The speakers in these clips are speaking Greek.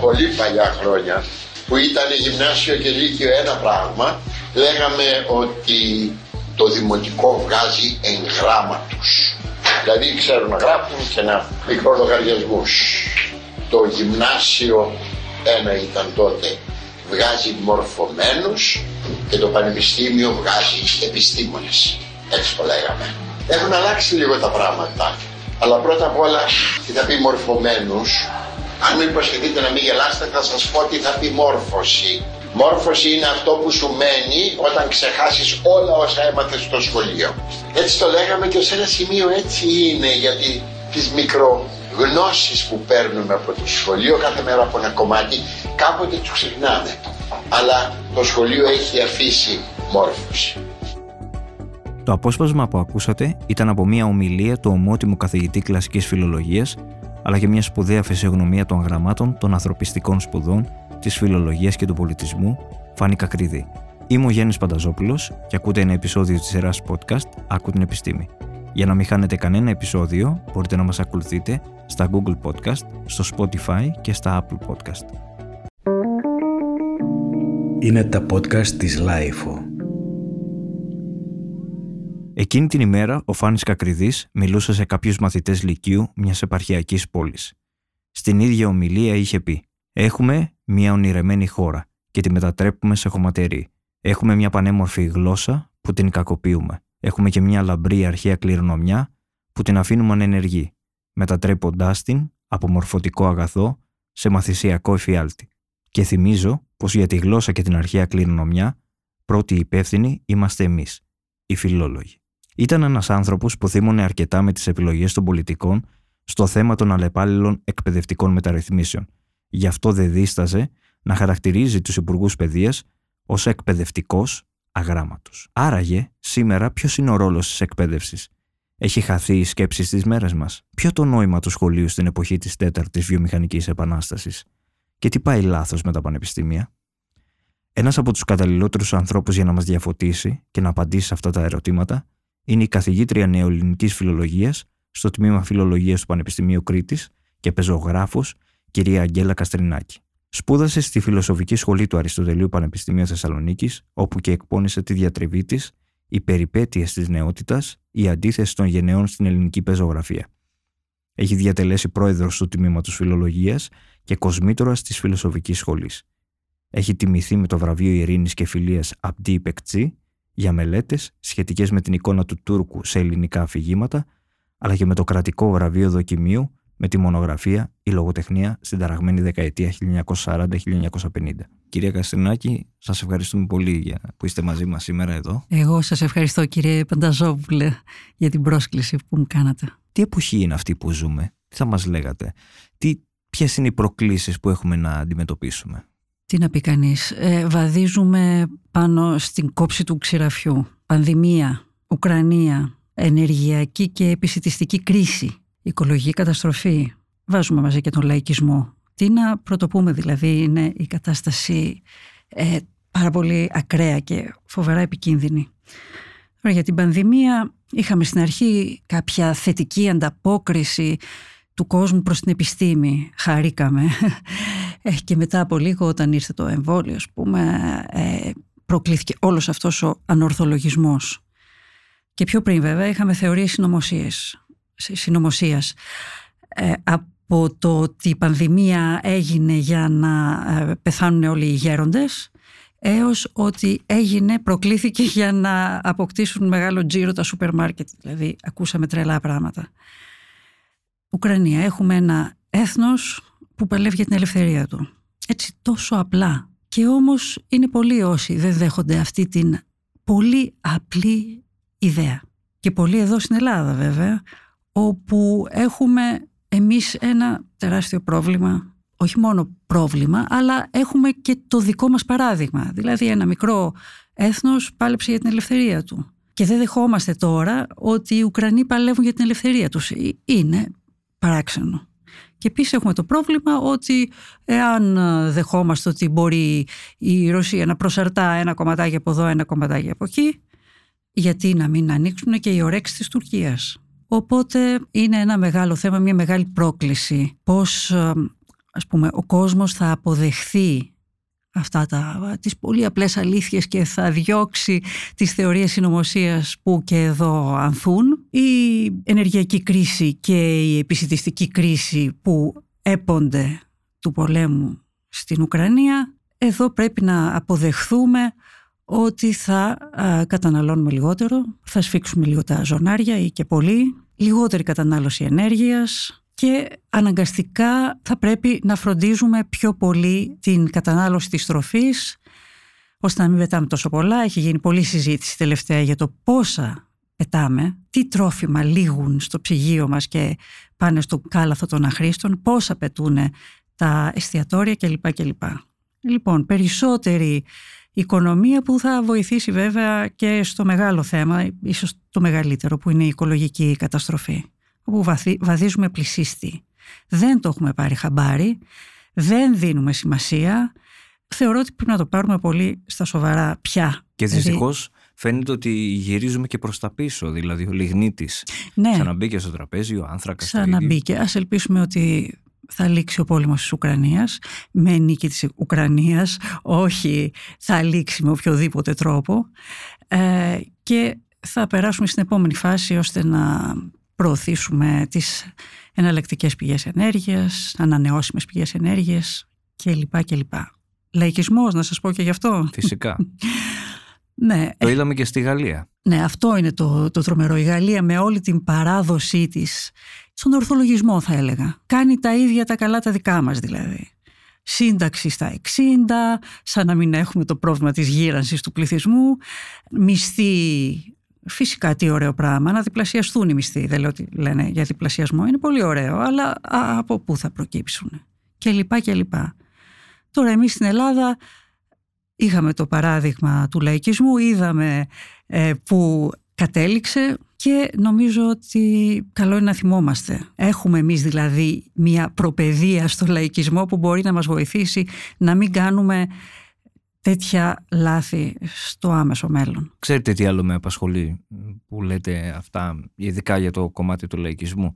πολύ παλιά χρόνια που ήταν γυμνάσιο και λύκειο ένα πράγμα λέγαμε ότι το δημοτικό βγάζει εγγράμματος δηλαδή ξέρουν να γράφουν και να μικρό λογαριασμού. το γυμνάσιο ένα ήταν τότε βγάζει μορφωμένους και το πανεπιστήμιο βγάζει επιστήμονες. Έτσι το λέγαμε. Έχουν αλλάξει λίγο τα πράγματα. Αλλά πρώτα απ' όλα τι θα πει μορφωμένους αν μου υποσχεθείτε να μην γελάσετε θα σας πω τι θα πει μόρφωση. Μόρφωση είναι αυτό που σου μένει όταν ξεχάσεις όλα όσα έμαθες στο σχολείο. Έτσι το λέγαμε και ως ένα σημείο έτσι είναι γιατί τις μικρογνώσεις που παίρνουμε από το σχολείο κάθε μέρα από ένα κομμάτι κάποτε τους ξεχνάμε. Αλλά το σχολείο έχει αφήσει μόρφωση. Το απόσπασμα που ακούσατε ήταν από μια ομιλία του ομότιμου καθηγητή κλασικής φιλολογίας αλλά και μια σπουδαία φυσιογνωμία των γραμμάτων των ανθρωπιστικών σπουδών, της φιλολογίας και του πολιτισμού, Φάνη Κακρίδη. Είμαι ο Γιάννη Πανταζόπουλος και ακούτε ένα επεισόδιο της σειράς podcast Άκου την Επιστήμη. Για να μην χάνετε κανένα επεισόδιο, μπορείτε να μας ακολουθείτε στα Google Podcast, στο Spotify και στα Apple Podcast. Είναι τα podcast της Lifeo. Εκείνη την ημέρα, ο Φάνης Κακριδής μιλούσε σε κάποιους μαθητές λυκείου μιας επαρχιακής πόλης. Στην ίδια ομιλία είχε πει «Έχουμε μια ονειρεμένη χώρα και τη μετατρέπουμε σε χωματερή. Έχουμε μια πανέμορφη γλώσσα που την κακοποιούμε. Έχουμε και μια λαμπρή αρχαία κληρονομιά που την αφήνουμε ανενεργή, μετατρέποντάς την από μορφωτικό αγαθό σε μαθησιακό εφιάλτη. Και θυμίζω πως για τη γλώσσα και την αρχαία κληρονομιά πρώτοι υπεύθυνοι είμαστε εμείς, οι φιλόλογοι. Ήταν ένας άνθρωπος που θύμωνε αρκετά με τις επιλογές των πολιτικών στο θέμα των αλλεπάλληλων εκπαιδευτικών μεταρρυθμίσεων. Γι' αυτό δεν δίσταζε να χαρακτηρίζει τους υπουργούς παιδείας ως εκπαιδευτικός αγράμματος. Άραγε, σήμερα, ποιος είναι ο ρόλος της εκπαίδευσης. Έχει χαθεί η σκέψη στις μέρες μας. Ποιο το νόημα του σχολείου στην εποχή της τέταρτης βιομηχανικής επανάστασης; Και τι πάει λάθος με τα πανεπιστήμια; Ένας από τους καταλληλότερους ανθρώπους για να μας διαφωτίσει και να απαντήσει σε αυτά τα ερωτήματα είναι η καθηγήτρια νεοελληνικής φιλολογίας στο τμήμα Φιλολογίας του Πανεπιστημίου Κρήτης και πεζογράφος κυρία Αγγέλα Καστρινάκη. Σπούδασε στη Φιλοσοφική Σχολή του Αριστοτελείου Πανεπιστημίου Θεσσαλονίκης, όπου και εκπώνησε τη διατριβή της Οι Περιπέτειε της Νεότητας, η αντίθεση των γενναιών στην ελληνική πεζογραφία. Έχει διατελέσει πρόεδρος του τμήματος Φιλολογίας και κοσμήτορα της Φιλοσοφικής Σχολής. Έχει τιμηθεί με το βραβείο Ειρήνης και Φιλίας Απτή Πεκτζή για μελέτες σχετικές με την εικόνα του Τούρκου σε ελληνικά αφηγήματα, αλλά και με το κρατικό βραβείο δοκιμίου με τη μονογραφία «Η λογοτεχνία στην ταραγμένη δεκαετία 1940-1950». Κυρία Καστρινάκη, σας ευχαριστούμε πολύ για που είστε μαζί μας σήμερα εδώ. Εγώ σας ευχαριστώ κύριε Πανταζόπουλε για την πρόσκληση που μου κάνατε. Τι εποχή είναι αυτή που ζούμε, τι θα μας λέγατε, τι, ποιες είναι οι προκλήσεις που έχουμε να αντιμετωπίσουμε; Τι να πει κανείς. Ε, βαδίζουμε πάνω στην κόψη του ξηραφιού. Πανδημία, Ουκρανία, ενεργειακή και επισητιστική κρίση, οικολογική καταστροφή. Βάζουμε μαζί και τον λαϊκισμό. Τι να πρωτοπούμε δηλαδή είναι η κατάσταση ε, πάρα πολύ ακραία και φοβερά επικίνδυνη. για την πανδημία είχαμε στην αρχή κάποια θετική ανταπόκριση του κόσμου προς την επιστήμη. Χαρήκαμε. Ε, και μετά από λίγο όταν ήρθε το εμβόλιο, ας πούμε, ε, προκλήθηκε όλος αυτός ο ανορθολογισμός. Και πιο πριν βέβαια είχαμε θεωρίες συνωμοσίας. Ε, από το ότι η πανδημία έγινε για να ε, πεθάνουν όλοι οι γέροντες έως ότι έγινε, προκλήθηκε για να αποκτήσουν μεγάλο τζίρο τα σούπερ μάρκετ. Δηλαδή ακούσαμε τρελά πράγματα. Ουκρανία. Έχουμε ένα έθνος που παλεύει για την ελευθερία του. Έτσι τόσο απλά. Και όμως είναι πολλοί όσοι δεν δέχονται αυτή την πολύ απλή ιδέα. Και πολλοί εδώ στην Ελλάδα βέβαια, όπου έχουμε εμείς ένα τεράστιο πρόβλημα, όχι μόνο πρόβλημα, αλλά έχουμε και το δικό μας παράδειγμα. Δηλαδή ένα μικρό έθνος πάλεψε για την ελευθερία του. Και δεν δεχόμαστε τώρα ότι οι Ουκρανοί παλεύουν για την ελευθερία τους. Ε, είναι παράξενο. Και επίσης έχουμε το πρόβλημα ότι εάν δεχόμαστε ότι μπορεί η Ρωσία να προσαρτά ένα κομματάκι από εδώ, ένα κομματάκι από εκεί, γιατί να μην ανοίξουν και οι ορέξει της Τουρκίας. Οπότε είναι ένα μεγάλο θέμα, μια μεγάλη πρόκληση. Πώς ας πούμε ο κόσμος θα αποδεχθεί αυτά τα, τις πολύ απλές αλήθειες και θα διώξει τις θεωρίες συνωμοσίας που και εδώ ανθούν. Η ενεργειακή κρίση και η επισητιστική κρίση που έπονται του πολέμου στην Ουκρανία, εδώ πρέπει να αποδεχθούμε ότι θα καταναλώνουμε λιγότερο, θα σφίξουμε λίγο τα ζωνάρια ή και πολύ, λιγότερη κατανάλωση ενέργειας και αναγκαστικά θα πρέπει να φροντίζουμε πιο πολύ την κατανάλωση της τροφής ώστε να μην πετάμε τόσο πολλά. Έχει γίνει πολλή συζήτηση τελευταία για το πόσα πετάμε, τι τρόφιμα λήγουν στο ψυγείο μας και πάνε στο κάλαθο των αχρήστων, πόσα πετούν τα εστιατόρια κλπ. κλπ. Λοιπόν, περισσότερη οικονομία που θα βοηθήσει βέβαια και στο μεγάλο θέμα, ίσως το μεγαλύτερο που είναι η οικολογική καταστροφή, όπου βαδίζουμε πλησίστη. Δεν το έχουμε πάρει χαμπάρι, δεν δίνουμε σημασία. Θεωρώ ότι πρέπει να το πάρουμε πολύ στα σοβαρά πια. Και δηλαδή δυστυχώς φαίνεται ότι γυρίζουμε και προς τα πίσω. Δηλαδή, ο λιγνίτης ναι. ξαναμπήκε στο τραπέζι, ο άνθρακας. Ξαναμπήκε. Α ελπίσουμε ότι θα λήξει ο πόλεμος της Ουκρανίας με νίκη της Ουκρανίας, όχι θα λήξει με οποιοδήποτε τρόπο ε, και θα περάσουμε στην επόμενη φάση ώστε να προωθήσουμε τις εναλλακτικές πηγές ενέργειας, ανανεώσιμες πηγές ενέργειας κλπ. κλπ. Λαϊκισμός, να σας πω και γι' αυτό. Φυσικά. ναι. Το είδαμε και στη Γαλλία. Ναι, αυτό είναι το, το τρομερό. Η Γαλλία με όλη την παράδοσή της στον ορθολογισμό θα έλεγα. Κάνει τα ίδια τα καλά τα δικά μας δηλαδή. Σύνταξη στα 60, σαν να μην έχουμε το πρόβλημα της γύρανσης του πληθυσμού. Μισθή, φυσικά τι ωραίο πράγμα, να διπλασιαστούν οι μισθοί. Δεν λέω ότι λένε για διπλασιασμό, είναι πολύ ωραίο, αλλά από πού θα προκύψουν. Και λοιπά και λοιπά. Τώρα εμείς στην Ελλάδα είχαμε το παράδειγμα του λαϊκισμού, είδαμε ε, που κατέληξε και νομίζω ότι καλό είναι να θυμόμαστε. Έχουμε εμείς δηλαδή μια προπαιδεία στο λαϊκισμό που μπορεί να μας βοηθήσει να μην κάνουμε τέτοια λάθη στο άμεσο μέλλον. Ξέρετε τι άλλο με απασχολεί που λέτε αυτά, ειδικά για το κομμάτι του λαϊκισμού;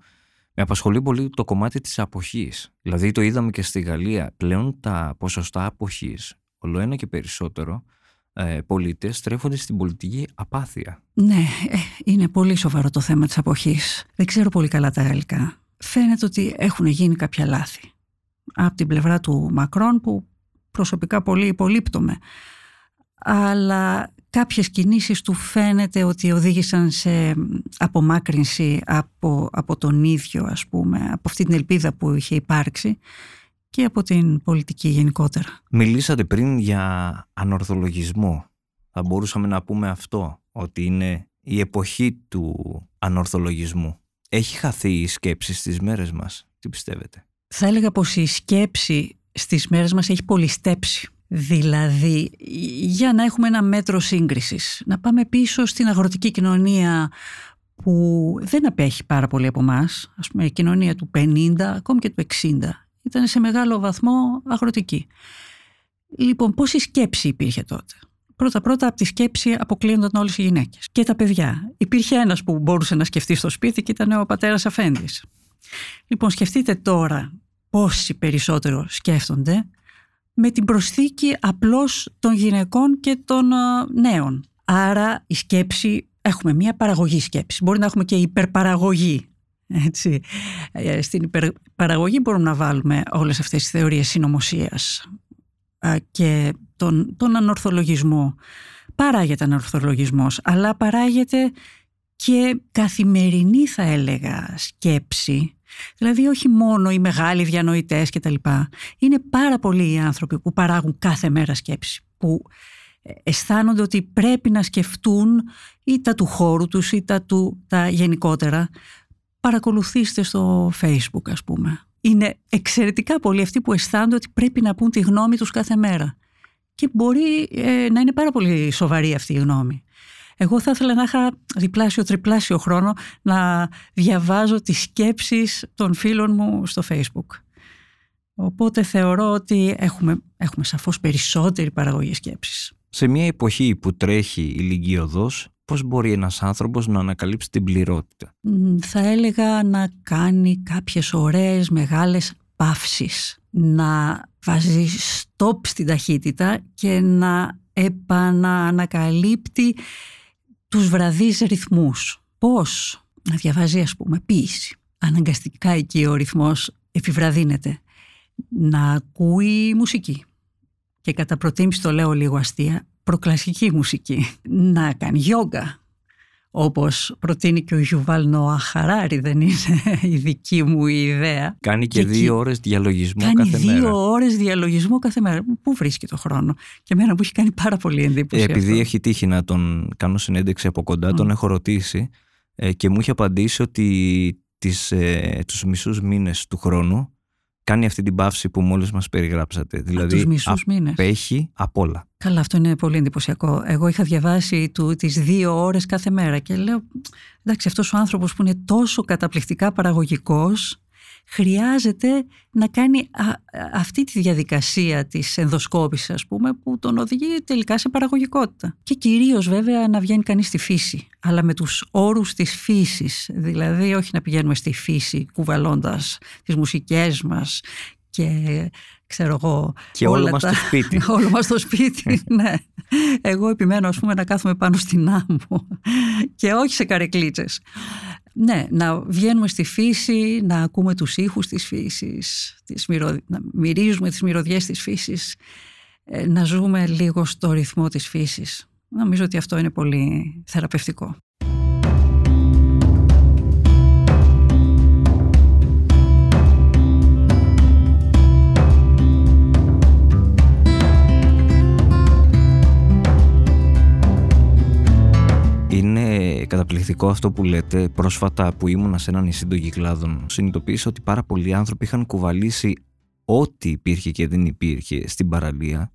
Με απασχολεί πολύ το κομμάτι της αποχής. Δηλαδή το είδαμε και στη Γαλλία. Πλέον τα ποσοστά αποχής, όλο ένα και περισσότερο, ε, πολίτες στρέφονται στην πολιτική απάθεια. Ναι, ε, είναι πολύ σοβαρό το θέμα της αποχής. Δεν ξέρω πολύ καλά τα γαλλικά. Φαίνεται ότι έχουν γίνει κάποια λάθη. Από την πλευρά του Μακρόν που προσωπικά πολύ υπολείπτομαι. Αλλά κάποιες κινήσεις του φαίνεται ότι οδήγησαν σε απομάκρυνση από, από τον ίδιο ας πούμε, από αυτή την ελπίδα που είχε υπάρξει και από την πολιτική γενικότερα. Μιλήσατε πριν για ανορθολογισμό. Θα μπορούσαμε να πούμε αυτό, ότι είναι η εποχή του ανορθολογισμού. Έχει χαθεί η σκέψη στις μέρες μας. Τι πιστεύετε; Θα έλεγα πως η σκέψη στις μέρες μας έχει πολυστέψει. Δηλαδή, για να έχουμε ένα μέτρο σύγκρισης, να πάμε πίσω στην αγροτική κοινωνία που δεν απέχει πάρα πολύ από εμάς, ας πούμε η κοινωνία του 50, ακόμη και του 60 ήταν σε μεγάλο βαθμό αγροτική. Λοιπόν, πόση σκέψη υπήρχε τότε; Πρώτα-πρώτα από τη σκέψη αποκλείονταν όλες οι γυναίκες και τα παιδιά. Υπήρχε ένας που μπορούσε να σκεφτεί στο σπίτι και ήταν ο πατέρας Αφέντης. Λοιπόν, σκεφτείτε τώρα πόσοι περισσότερο σκέφτονται με την προσθήκη απλώς των γυναικών και των νέων. Άρα η σκέψη, έχουμε μια παραγωγή σκέψης. Μπορεί να έχουμε και υπερπαραγωγή έτσι. Ε, στην υπερπαραγωγή μπορούμε να βάλουμε όλες αυτές τις θεωρίες συνωμοσίας και τον, τον ανορθολογισμό. Παράγεται ανορθολογισμός, αλλά παράγεται και καθημερινή θα έλεγα σκέψη. Δηλαδή όχι μόνο οι μεγάλοι διανοητές και τα λοιπά. Είναι πάρα πολλοί οι άνθρωποι που παράγουν κάθε μέρα σκέψη. Που ε, αισθάνονται ότι πρέπει να σκεφτούν ή τα του χώρου τους ή τα, του, τα γενικότερα παρακολουθήστε στο facebook ας πούμε. Είναι εξαιρετικά πολλοί αυτοί που αισθάνονται ότι πρέπει να πούν τη γνώμη τους κάθε μέρα. Και μπορεί ε, να είναι πάρα πολύ σοβαρή αυτή η γνώμη. Εγώ θα ήθελα να είχα διπλάσιο, τριπλάσιο χρόνο να διαβάζω τις σκέψεις των φίλων μου στο facebook. Οπότε θεωρώ ότι έχουμε, έχουμε σαφώς περισσότερη παραγωγή σκέψης. Σε μια εποχή που τρέχει ηλικιωδώς, πώς μπορεί ένας άνθρωπος να ανακαλύψει την πληρότητα; Θα έλεγα να κάνει κάποιες ωραίες, μεγάλες, παύσεις, να βάζει στόπ στην ταχύτητα και να επαναανακαλύπτει τους βραδείς ρυθμούς. Πώς να διαβάζει ας πούμε ποίηση. Αναγκαστικά εκεί ο ρυθμός επιβραδύνεται. Να ακούει μουσική. Και κατά προτίμηση το λέω λίγο αστεία, προκλασική μουσική. Να κάνει γιόγκα όπως προτείνει και ο Γιουβάλ Νοά Χαράρη, δεν είναι η δική μου ιδέα. Κάνει και, δύο ώρες διαλογισμό κάνει κάθε δύο μέρα. δύο ώρες διαλογισμό κάθε μέρα. Πού βρίσκει το χρόνο; Και εμένα μου έχει κάνει πάρα πολύ εντύπωση Ε, Επειδή αυτό. έχει τύχει να τον κάνω συνέντευξη από κοντά, τον έχω ρωτήσει ε, και μου είχε απαντήσει ότι τις, ε, τους μισούς μήνες του χρόνου κάνει αυτή την παύση που μόλις μας περιγράψατε. Δηλαδή τους μισούς μήνες. απέχει απ' όλα. Καλά, αυτό είναι πολύ εντυπωσιακό. Εγώ είχα διαβάσει του, τις δύο ώρες κάθε μέρα και λέω, εντάξει, αυτός ο άνθρωπος που είναι τόσο καταπληκτικά παραγωγικός, χρειάζεται να κάνει α- α- αυτή τη διαδικασία της ενδοσκόπησης, ας πούμε, που τον οδηγεί τελικά σε παραγωγικότητα. Και κυρίως βέβαια να βγαίνει κανείς στη φύση, αλλά με τους όρους της φύσης. Δηλαδή όχι να πηγαίνουμε στη φύση κουβαλώντας τις μουσικές μας και ξέρω εγώ Και όλο όλα μας τα- στο σπίτι. όλο μας στο σπίτι, ναι. Εγώ επιμένω ας πούμε να κάθομαι πάνω στην άμμο και όχι σε καρεκλίτσες. Ναι, να βγαίνουμε στη φύση, να ακούμε τους ήχους της φύσης, τις μυρο... να μυρίζουμε τις μυρωδιές της φύσης, ε, να ζούμε λίγο στο ρυθμό της φύσης. Νομίζω ότι αυτό είναι πολύ θεραπευτικό. Καταπληκτικό αυτό που λέτε. Πρόσφατα που ήμουνα σε ένα νησί των Κυκλάδων, συνειδητοποίησα ότι πάρα πολλοί άνθρωποι είχαν κουβαλήσει ό,τι υπήρχε και δεν υπήρχε στην παραλία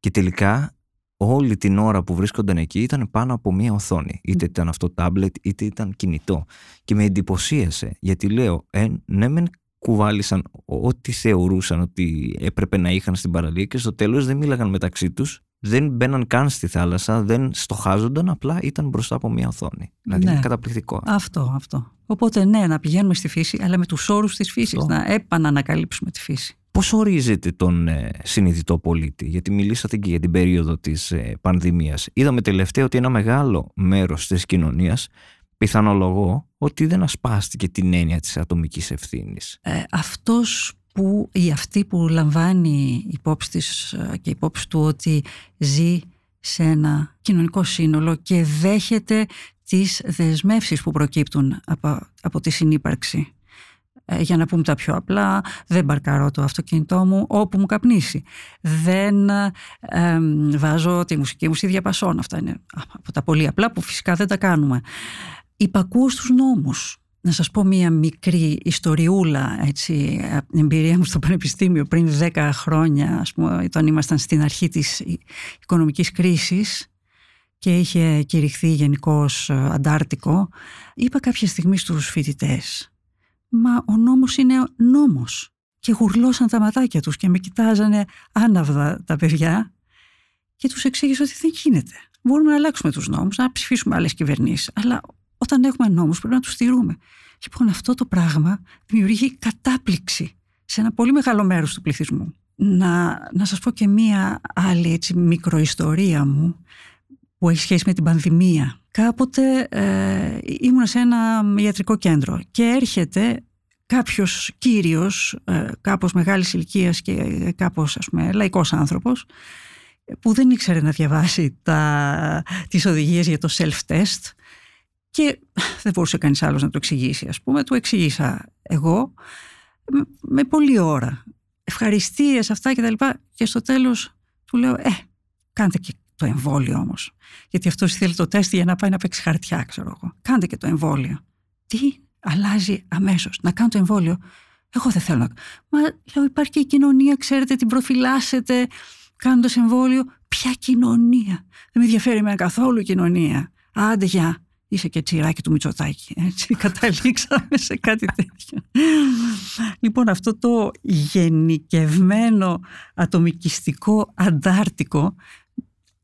και τελικά όλη την ώρα που βρίσκονταν εκεί ήταν πάνω από μία οθόνη. Είτε ήταν αυτό τάμπλετ είτε ήταν κινητό. Και με εντυπωσίασε γιατί λέω, ε, ναι μεν κουβάλισαν ό,τι θεωρούσαν ότι έπρεπε να είχαν στην παραλία και στο τέλος δεν μίλαγαν μεταξύ τους δεν μπαίναν καν στη θάλασσα, δεν στοχάζονταν, απλά ήταν μπροστά από μια οθόνη. Δηλαδή Ναι. είναι καταπληκτικό. Αυτό, αυτό. Οπότε ναι, να πηγαίνουμε στη φύση, αλλά με τους όρους της φύσης, Αυτό. να επανανακαλύψουμε τη φύση. Πώς ορίζετε τον ε, συνειδητό πολίτη, γιατί μιλήσατε και για την περίοδο της ε, πανδημίας. Είδαμε τελευταία ότι ένα μεγάλο μέρος της κοινωνίας πιθανολογώ ότι δεν ασπάστηκε την έννοια της ατομικής ευθύνης. ε, αυτός που ή αυτή που λαμβάνει υπόψη της ε, και υπόψη του ότι ζει σε ένα κοινωνικό σύνολο και δέχεται τις δεσμεύσεις που προκύπτουν από, από τη συνύπαρξη. Ε, για να πούμε τα πιο απλά, δεν παρκαρώ το αυτοκίνητό μου όπου μου καπνίσει. Δεν ε, ε, βάζω τη μουσική μου στη διαπασόν. Αυτά είναι από τα πολύ απλά που φυσικά δεν τα κάνουμε. Υπακούω στους νόμους. Να σας πω μία μικρή ιστοριούλα έτσι, από την εμπειρία μου στο Πανεπιστήμιο. Πριν 10 χρόνια, ας πούμε, όταν ήμασταν στην αρχή της οικονομικής κρίσης και είχε κηρυχθεί γενικώς αντάρτικο, είπα κάποια στιγμή στους φοιτητές «Μα ο νόμος είναι νόμος» και γουρλώσαν τα ματάκια τους και με κοιτάζανε άναυδα τα παιδιά και τους εξήγησα ότι δεν γίνεται. Μπορούμε να αλλάξουμε τους νόμους, να ψηφίσουμε άλλες κυβερνήσεις, αλλά όταν έχουμε νόμους πρέπει να τους στηρούμε. Λοιπόν, αυτό το πράγμα δημιουργεί κατάπληξη σε ένα πολύ μεγάλο μέρος του πληθυσμού. Να, να σας πω και μία άλλη έτσι, μικροϊστορία μου που έχει σχέση με την πανδημία. Κάποτε ε, ήμουν σε ένα ιατρικό κέντρο και έρχεται κάποιος κύριος, ε, κάπως μεγάλης ηλικίας και κάπως ας πούμε λαϊκός άνθρωπος που δεν ήξερε να διαβάσει τα, τις οδηγίες για το self-test και δεν μπορούσε κανείς άλλος να το εξηγήσει ας πούμε. Του εξηγήσα εγώ με, με πολλή ώρα. Ευχαριστίες αυτά και τα λοιπά και στο τέλος του λέω ε, κάντε και το εμβόλιο όμως. Γιατί αυτός θέλει το τεστ για να πάει να παίξει χαρτιά ξέρω εγώ. Κάντε και το εμβόλιο. Τι αλλάζει αμέσως. Να κάνω το εμβόλιο. Εγώ δεν θέλω να... Μα λέω υπάρχει και η κοινωνία, ξέρετε την προφυλάσσετε κάνοντας εμβόλιο. Ποια κοινωνία; Δεν με ενδιαφέρει εμένα καθόλου η κοινωνία. Άντε γεια. Είσαι και τσιράκι του Μητσοτάκη. Έτσι καταλήξαμε σε κάτι τέτοιο. λοιπόν αυτό το γενικευμένο ατομικιστικό αντάρτικο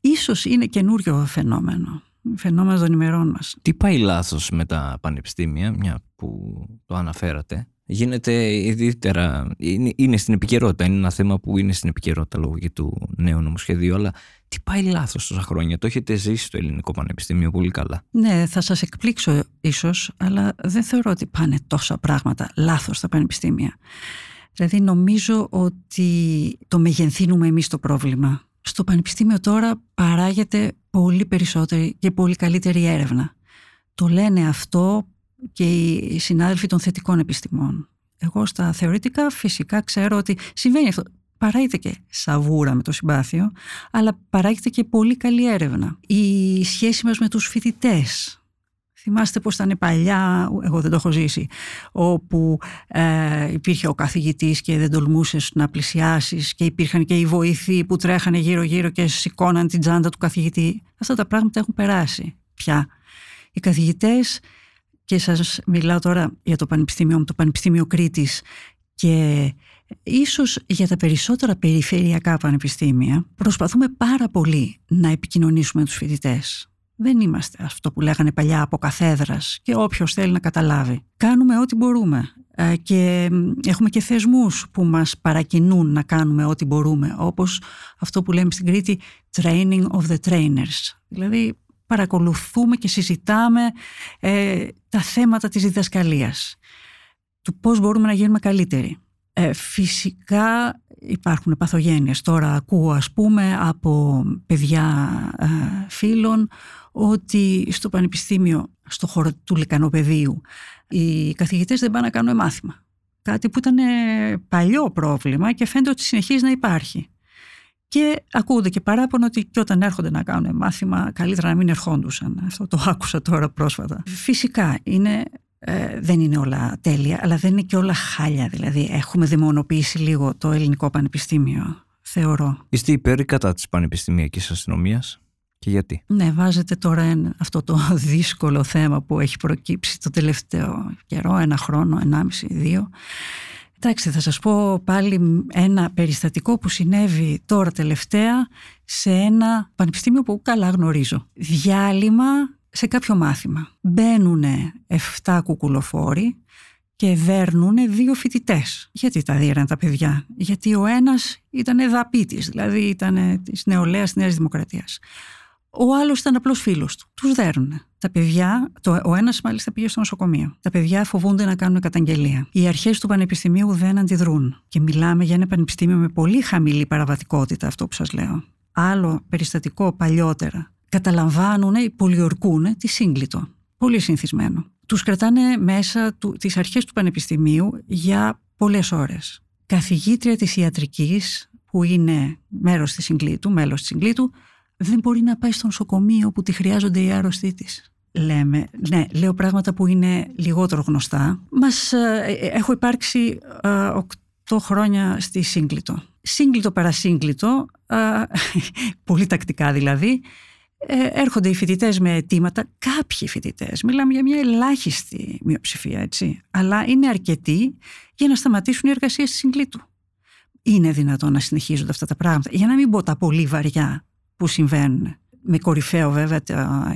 ίσως είναι καινούριο φαινόμενο. Φαινόμενο των ημερών μας. Τι πάει λάθος με τα πανεπιστήμια, μια που το αναφέρατε; Γίνεται ιδιαίτερα, είναι, είναι στην επικαιρότητα, είναι ένα θέμα που είναι στην επικαιρότητα λόγω και του νέου νομοσχεδίου, αλλά τι πάει λάθος τόσα χρόνια, το έχετε ζήσει στο ελληνικό πανεπιστήμιο πολύ καλά. Ναι, θα σας εκπλήξω ίσως, αλλά δεν θεωρώ ότι πάνε τόσα πράγματα λάθος στα πανεπιστήμια. Δηλαδή νομίζω ότι το μεγενθύνουμε εμείς το πρόβλημα. Στο πανεπιστήμιο τώρα παράγεται πολύ περισσότερη και πολύ καλύτερη έρευνα. Το λένε αυτό και οι συνάδελφοι των θετικών επιστημών. Εγώ στα θεωρητικά φυσικά ξέρω ότι συμβαίνει αυτό. Παράγεται και σαβούρα με το συμπάθειο, αλλά παράγεται και πολύ καλή έρευνα. Η σχέση μας με τους φοιτητές, Θυμάστε πώς ήταν παλιά, εγώ δεν το έχω ζήσει, όπου ε, υπήρχε ο καθηγητής και δεν τολμούσες να πλησιάσεις και υπήρχαν και οι βοηθοί που τρέχανε γύρω-γύρω και σηκώναν την τσάντα του καθηγητή. Αυτά τα πράγματα έχουν περάσει πια. Οι καθηγητές, και σας μιλάω τώρα για το Πανεπιστήμιο το Πανεπιστήμιο Κρήτης και ίσως για τα περισσότερα περιφερειακά πανεπιστήμια, προσπαθούμε πάρα πολύ να επικοινωνήσουμε τους φοιτητές δεν είμαστε αυτό που λέγανε παλιά από καθέδρας και όποιος θέλει να καταλάβει. Κάνουμε ό,τι μπορούμε ε, και έχουμε και θεσμούς που μας παρακινούν να κάνουμε ό,τι μπορούμε όπως αυτό που λέμε στην Κρήτη training of the trainers. Δηλαδή παρακολουθούμε και συζητάμε ε, τα θέματα της διδασκαλίας του πώς μπορούμε να γίνουμε καλύτεροι. Ε, φυσικά υπάρχουν παθογένειες. Τώρα ακούω ας πούμε από παιδιά ε, φίλων ότι στο πανεπιστήμιο, στο χώρο του λικανοπεδίου, οι καθηγητές δεν πάνε να κάνουν μάθημα. Κάτι που ήταν παλιό πρόβλημα και φαίνεται ότι συνεχίζει να υπάρχει. Και ακούγονται και παράπονο ότι και όταν έρχονται να κάνουν μάθημα, καλύτερα να μην ερχόντουσαν. Αυτό το άκουσα τώρα πρόσφατα. Φυσικά είναι ε, δεν είναι όλα τέλεια, αλλά δεν είναι και όλα χάλια. Δηλαδή, έχουμε δαιμονοποιήσει λίγο το ελληνικό πανεπιστήμιο, θεωρώ. Είστε υπέρ ή κατά της πανεπιστημιακής αστυνομίας και γιατί; Ναι, βάζετε τώρα αυτό το δύσκολο θέμα που έχει προκύψει το τελευταίο καιρό, ένα χρόνο, ενάμιση, δύο. Εντάξει, θα σας πω πάλι ένα περιστατικό που συνέβη τώρα τελευταία σε ένα πανεπιστήμιο που καλά γνωρίζω. Διάλειμμα σε κάποιο μάθημα. Μπαίνουν 7 κουκουλοφόροι και δέρνουν δύο φοιτητές. Γιατί τα δίραν τα παιδιά, Γιατί ο ένας ήταν εδαπίτη, δηλαδή ήταν της νεολαίας της Νέας Δημοκρατίας. Ο άλλος ήταν απλός φίλος του. Τους δέρνουν. Τα παιδιά, το, ο ένας μάλιστα πήγε στο νοσοκομείο. Τα παιδιά φοβούνται να κάνουν καταγγελία. Οι αρχές του πανεπιστημίου δεν αντιδρούν. Και μιλάμε για ένα πανεπιστήμιο με πολύ χαμηλή παραβατικότητα, αυτό που σας λέω. Άλλο περιστατικό παλιότερα καταλαμβάνουν, πολιορκούν τη σύγκλιτο. Πολύ συνηθισμένο. Τους κρατάνε μέσα του, τις αρχές του πανεπιστημίου για πολλές ώρες. Καθηγήτρια της ιατρικής, που είναι μέρος της συγκλήτου, μέλος της συγκλήτου, δεν μπορεί να πάει στο νοσοκομείο που τη χρειάζονται οι άρρωστοι της. Λέμε, ναι, λέω πράγματα που είναι λιγότερο γνωστά. Μας, ε, ε, έχω υπάρξει ε, οκτώ χρόνια στη Σύγκλιτο. Σύγκλιτο παρασύγκλιτο, ε, πολύ τακτικά δηλαδή, ε, έρχονται οι φοιτητές με αιτήματα, κάποιοι φοιτητές, μιλάμε για μια ελάχιστη μειοψηφία, έτσι, αλλά είναι αρκετοί για να σταματήσουν οι εργασίες τη συγκλήτου. Είναι δυνατόν να συνεχίζονται αυτά τα πράγματα, για να μην πω τα πολύ βαριά που συμβαίνουν. Με κορυφαίο βέβαια,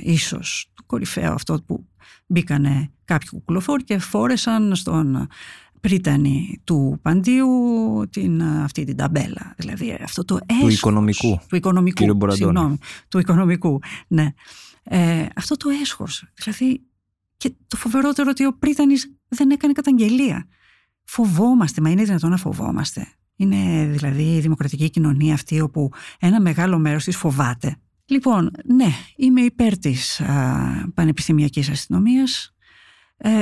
ίσως το κορυφαίο αυτό που μπήκανε κάποιοι κουκλοφόροι και φόρεσαν στον πρίτανη του Παντίου την, αυτή την ταμπέλα. Δηλαδή αυτό το έσχος. Του οικονομικού. Του οικονομικού, συγγνώμη. Του οικονομικού, ναι. Ε, αυτό το έσχος. Δηλαδή και το φοβερότερο ότι ο πρίτανης δεν έκανε καταγγελία. Φοβόμαστε, μα είναι δυνατόν να φοβόμαστε. Είναι δηλαδή η δημοκρατική κοινωνία αυτή όπου ένα μεγάλο μέρος της φοβάται. Λοιπόν, ναι, είμαι υπέρ της α, πανεπιστημιακής αστυνομίας ε,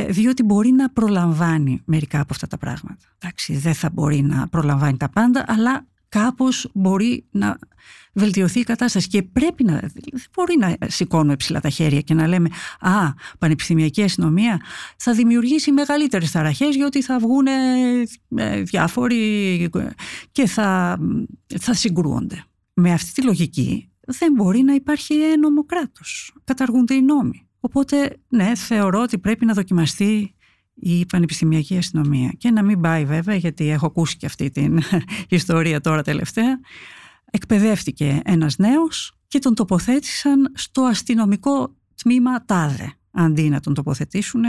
διότι μπορεί να προλαμβάνει μερικά από αυτά τα πράγματα. Εντάξει, δεν θα μπορεί να προλαμβάνει τα πάντα, αλλά κάπως μπορεί να βελτιωθεί η κατάσταση και πρέπει να, δεν μπορεί να σηκώνουμε ψηλά τα χέρια και να λέμε «Α, πανεπιστημιακή αστυνομία θα δημιουργήσει μεγαλύτερες ταραχές γιατί θα βγουν ε, διάφοροι και θα, θα συγκρούονται». Με αυτή τη λογική δεν μπορεί να έχει ένομο κράτος. Καταργούνται οι νόμοι. Οπότε, ναι, θεωρώ ότι πρέπει να δοκιμαστεί η πανεπιστημιακή αστυνομία. Και να μην πάει βέβαια, γιατί έχω ακούσει και αυτή την ιστορία τώρα τελευταία. Εκπαιδεύτηκε ένας νέος και τον τοποθέτησαν στο αστυνομικό τμήμα τάδε αντί να τον τοποθετήσουν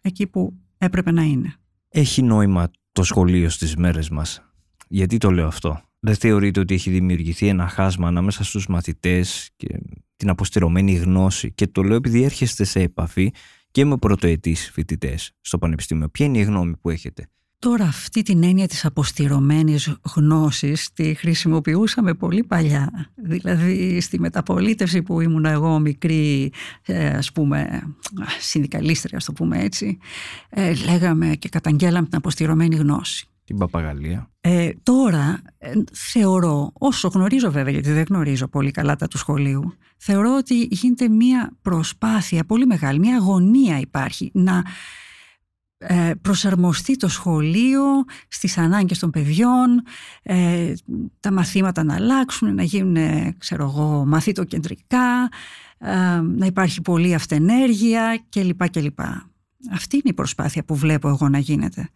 εκεί που έπρεπε να είναι. Έχει νόημα το σχολείο στις μέρες μας; Γιατί το λέω αυτό; Δεν θεωρείτε ότι έχει δημιουργηθεί ένα χάσμα ανάμεσα στους μαθητές και την αποστηρωμένη γνώση και το λέω επειδή έρχεστε σε επαφή και με πρωτοετής φοιτητές στο Πανεπιστήμιο. Ποια είναι η γνώμη που έχετε; Τώρα αυτή την έννοια της αποστηρωμένης γνώσης τη χρησιμοποιούσαμε πολύ παλιά. Δηλαδή στη μεταπολίτευση που ήμουν εγώ μικρή ε, ας πούμε συνδικαλίστρια ας το πούμε έτσι ε, λέγαμε και καταγγέλαμε την αποστηρωμένη γνώση. Την παπαγαλία. Ε, τώρα ε, θεωρώ, όσο γνωρίζω βέβαια γιατί δεν γνωρίζω πολύ καλά τα του σχολείου, θεωρώ ότι γίνεται μια προσπάθεια πολύ μεγάλη, μια αγωνία υπάρχει να ε, προσαρμοστεί το σχολείο στις ανάγκες των παιδιών, ε, τα μαθήματα να αλλάξουν, να γίνουν, ξέρω εγώ, μαθητοκεντρικά, ε, να υπάρχει πολλή αυτενέργεια κλπ. κλπ. Αυτή είναι η προσπάθεια που βλέπω εγώ να γίνεται.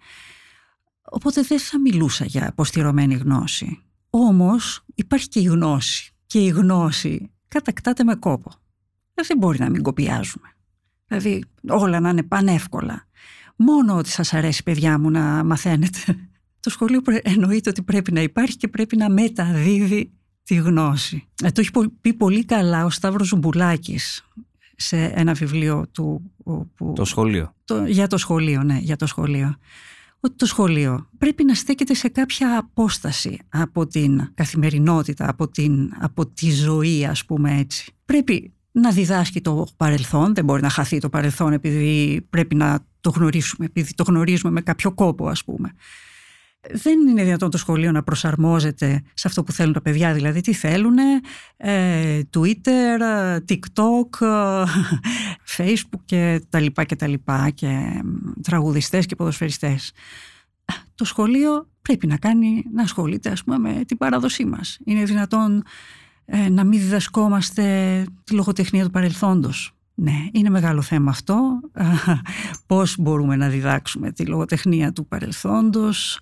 Οπότε δεν θα μιλούσα για αποστηρωμένη γνώση. Όμως υπάρχει και η γνώση. Και η γνώση κατακτάται με κόπο. Δεν μπορεί να μην κοπιάζουμε. Δηλαδή όλα να είναι πανεύκολα. Μόνο ότι σας αρέσει παιδιά μου να μαθαίνετε. Το σχολείο εννοείται ότι πρέπει να υπάρχει και πρέπει να μεταδίδει τη γνώση. Ε, το έχει πει πολύ καλά ο Σταύρος Ζουμπουλάκης σε ένα βιβλίο του... Που, το σχολείο. Το, για το σχολείο, ναι, για το σχολείο. Ότι το σχολείο πρέπει να στέκεται σε κάποια απόσταση από την καθημερινότητα, από, την, από τη ζωή ας πούμε έτσι. Πρέπει να διδάσκει το παρελθόν, δεν μπορεί να χαθεί το παρελθόν επειδή πρέπει να το γνωρίσουμε, επειδή το γνωρίζουμε με κάποιο κόπο ας πούμε. Δεν είναι δυνατόν το σχολείο να προσαρμόζεται σε αυτό που θέλουν τα παιδιά, δηλαδή τι θέλουν, ε, Twitter, TikTok, Facebook και τα λοιπά και τα λοιπά και τραγουδιστές και ποδοσφαιριστές. Το σχολείο πρέπει να κάνει, να ασχολείται ας πούμε με την παράδοσή μας. Είναι δυνατόν ε, να μην διδασκόμαστε τη λογοτεχνία του παρελθόντος. Ναι, είναι μεγάλο θέμα αυτό. Πώς μπορούμε να διδάξουμε τη λογοτεχνία του παρελθόντος.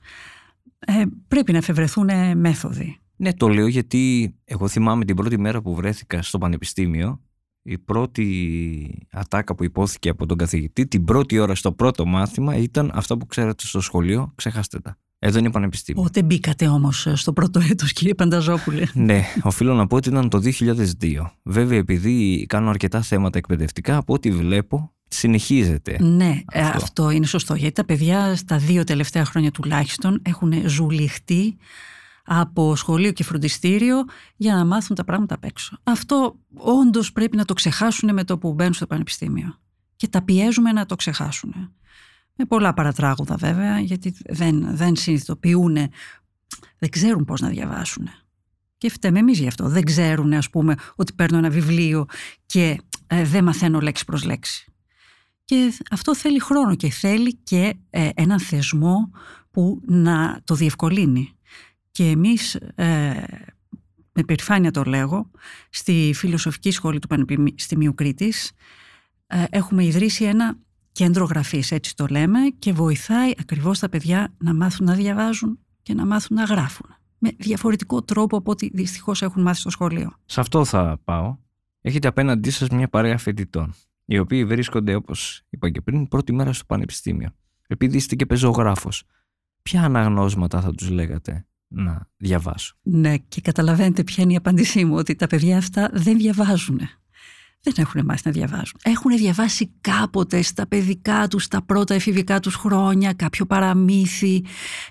Ε, πρέπει να εφευρεθούν μέθοδοι. Ναι, το λέω γιατί εγώ θυμάμαι την πρώτη μέρα που βρέθηκα στο πανεπιστήμιο η πρώτη ατάκα που υπόθηκε από τον καθηγητή την πρώτη ώρα στο πρώτο μάθημα ήταν αυτά που ξέρατε στο σχολείο, ξεχάστε τα. Εδώ είναι πανεπιστήμιο. Πότε μπήκατε όμως στο πρώτο έτος, κύριε Πανταζόπουλε; ναι, οφείλω να πω ότι ήταν το 2002. Βέβαια, επειδή κάνω αρκετά θέματα εκπαιδευτικά, από ό,τι βλέπω, συνεχίζεται. Ναι, ε, αυτό. αυτό είναι σωστό. Γιατί τα παιδιά στα δύο τελευταία χρόνια τουλάχιστον έχουν ζουλιχτεί από σχολείο και φροντιστήριο για να μάθουν τα πράγματα απ' έξω. Αυτό όντως πρέπει να το ξεχάσουν με το που μπαίνουν στο πανεπιστήμιο. Και τα πιέζουμε να το ξεχάσουν. Με πολλά παρατράγουδα βέβαια, γιατί δεν, δεν συνειδητοποιούν, δεν ξέρουν πώς να διαβάσουν. Και φταίμε εμείς γι' αυτό. Δεν ξέρουν, ας πούμε, ότι παίρνω ένα βιβλίο και ε, δεν μαθαίνω λέξη προς λέξη. Και αυτό θέλει χρόνο και θέλει και ε, έναν θεσμό που να το διευκολύνει. Και εμείς, ε, με περηφάνεια το λέγω, στη Φιλοσοφική Σχολή του Πανεπιστημίου Κρήτης ε, έχουμε ιδρύσει ένα κέντρο γραφής, έτσι το λέμε, και βοηθάει ακριβώς τα παιδιά να μάθουν να διαβάζουν και να μάθουν να γράφουν. Με διαφορετικό τρόπο από ό,τι δυστυχώς έχουν μάθει στο σχολείο. Σε αυτό θα πάω. Έχετε απέναντί σας μια παρέα φοιτητών, οι οποίοι βρίσκονται, όπως είπα και πριν, πρώτη μέρα στο πανεπιστήμιο. Επειδή είστε και πεζογράφος, ποια αναγνώσματα θα τους λέγατε να διαβάσω; Ναι, και καταλαβαίνετε ποια είναι η απάντησή μου, ότι τα παιδιά αυτά δεν διαβάζουν. Δεν έχουν μάθει να διαβάζουν. Έχουν διαβάσει κάποτε στα παιδικά τους, στα πρώτα εφηβικά τους χρόνια, κάποιο παραμύθι,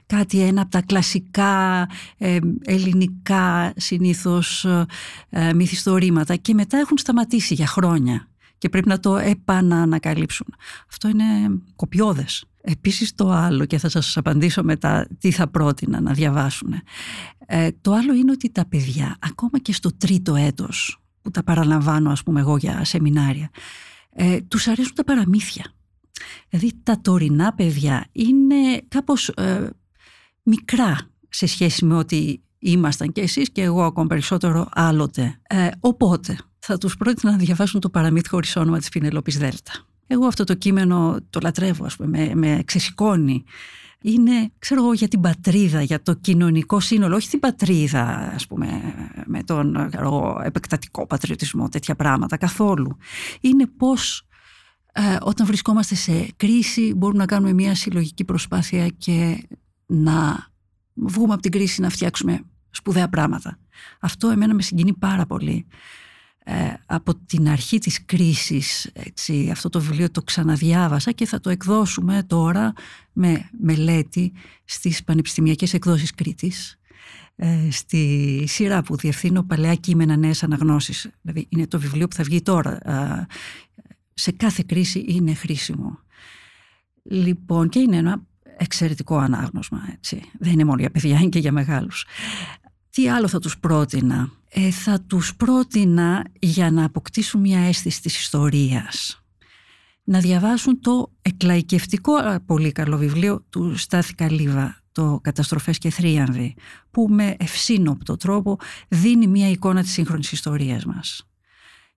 κάτι ένα από τα κλασικά ε, ελληνικά συνήθως ε, μυθιστορήματα και μετά έχουν σταματήσει για χρόνια και πρέπει να το επαναανακαλύψουν. Αυτό είναι κοπιώδες. Επίσης το άλλο και θα σας απαντήσω μετά τι θα πρότεινα να διαβάσουν. Ε, το άλλο είναι ότι τα παιδιά ακόμα και στο τρίτο έτος που τα παραλαμβάνω ας πούμε εγώ για σεμινάρια ε, τους αρέσουν τα παραμύθια. Δηλαδή τα τωρινά παιδιά είναι κάπως ε, μικρά σε σχέση με ό,τι ήμασταν και εσείς και εγώ ακόμα περισσότερο άλλοτε. Ε, οπότε θα τους πρότεινα να διαβάσουν το παραμύθι χωρίς όνομα της Πινελόπης Δέλτα. Εγώ αυτό το κείμενο το λατρεύω, ας πούμε, με, με ξεσηκώνει. είναι, ξέρω εγώ, για την πατρίδα, για το κοινωνικό σύνολο, όχι την πατρίδα, ας πούμε, με τον εγώ, επεκτατικό πατριωτισμό, τέτοια πράγματα, καθόλου. Είναι πώς ε, όταν βρισκόμαστε σε κρίση μπορούμε να κάνουμε μια συλλογική προσπάθεια και να βγούμε από την κρίση να φτιάξουμε σπουδαία πράγματα. Αυτό εμένα με συγκινεί πάρα πολύ. Ε, από την αρχή της κρίσης έτσι, αυτό το βιβλίο το ξαναδιάβασα και θα το εκδώσουμε τώρα με μελέτη στις πανεπιστημιακές εκδόσεις Κρήτης. Ε, στη σειρά που διευθύνω παλαιά κείμενα νέες αναγνώσεις δηλαδή είναι το βιβλίο που θα βγει τώρα. Σε κάθε κρίση είναι χρήσιμο. Λοιπόν και είναι ένα εξαιρετικό ανάγνωσμα έτσι. δεν είναι μόνο για παιδιά είναι και για μεγάλους τι άλλο θα τους πρότεινα; Ε, θα τους πρότεινα για να αποκτήσουν μια αίσθηση της ιστορίας. Να διαβάσουν το εκλαϊκευτικό πολύ καλό βιβλίο του Στάθη Καλίβα το «Καταστροφές και θρίαμβοι» που με ευσύνοπτο τρόπο δίνει μια εικόνα της σύγχρονης ιστορίας μας.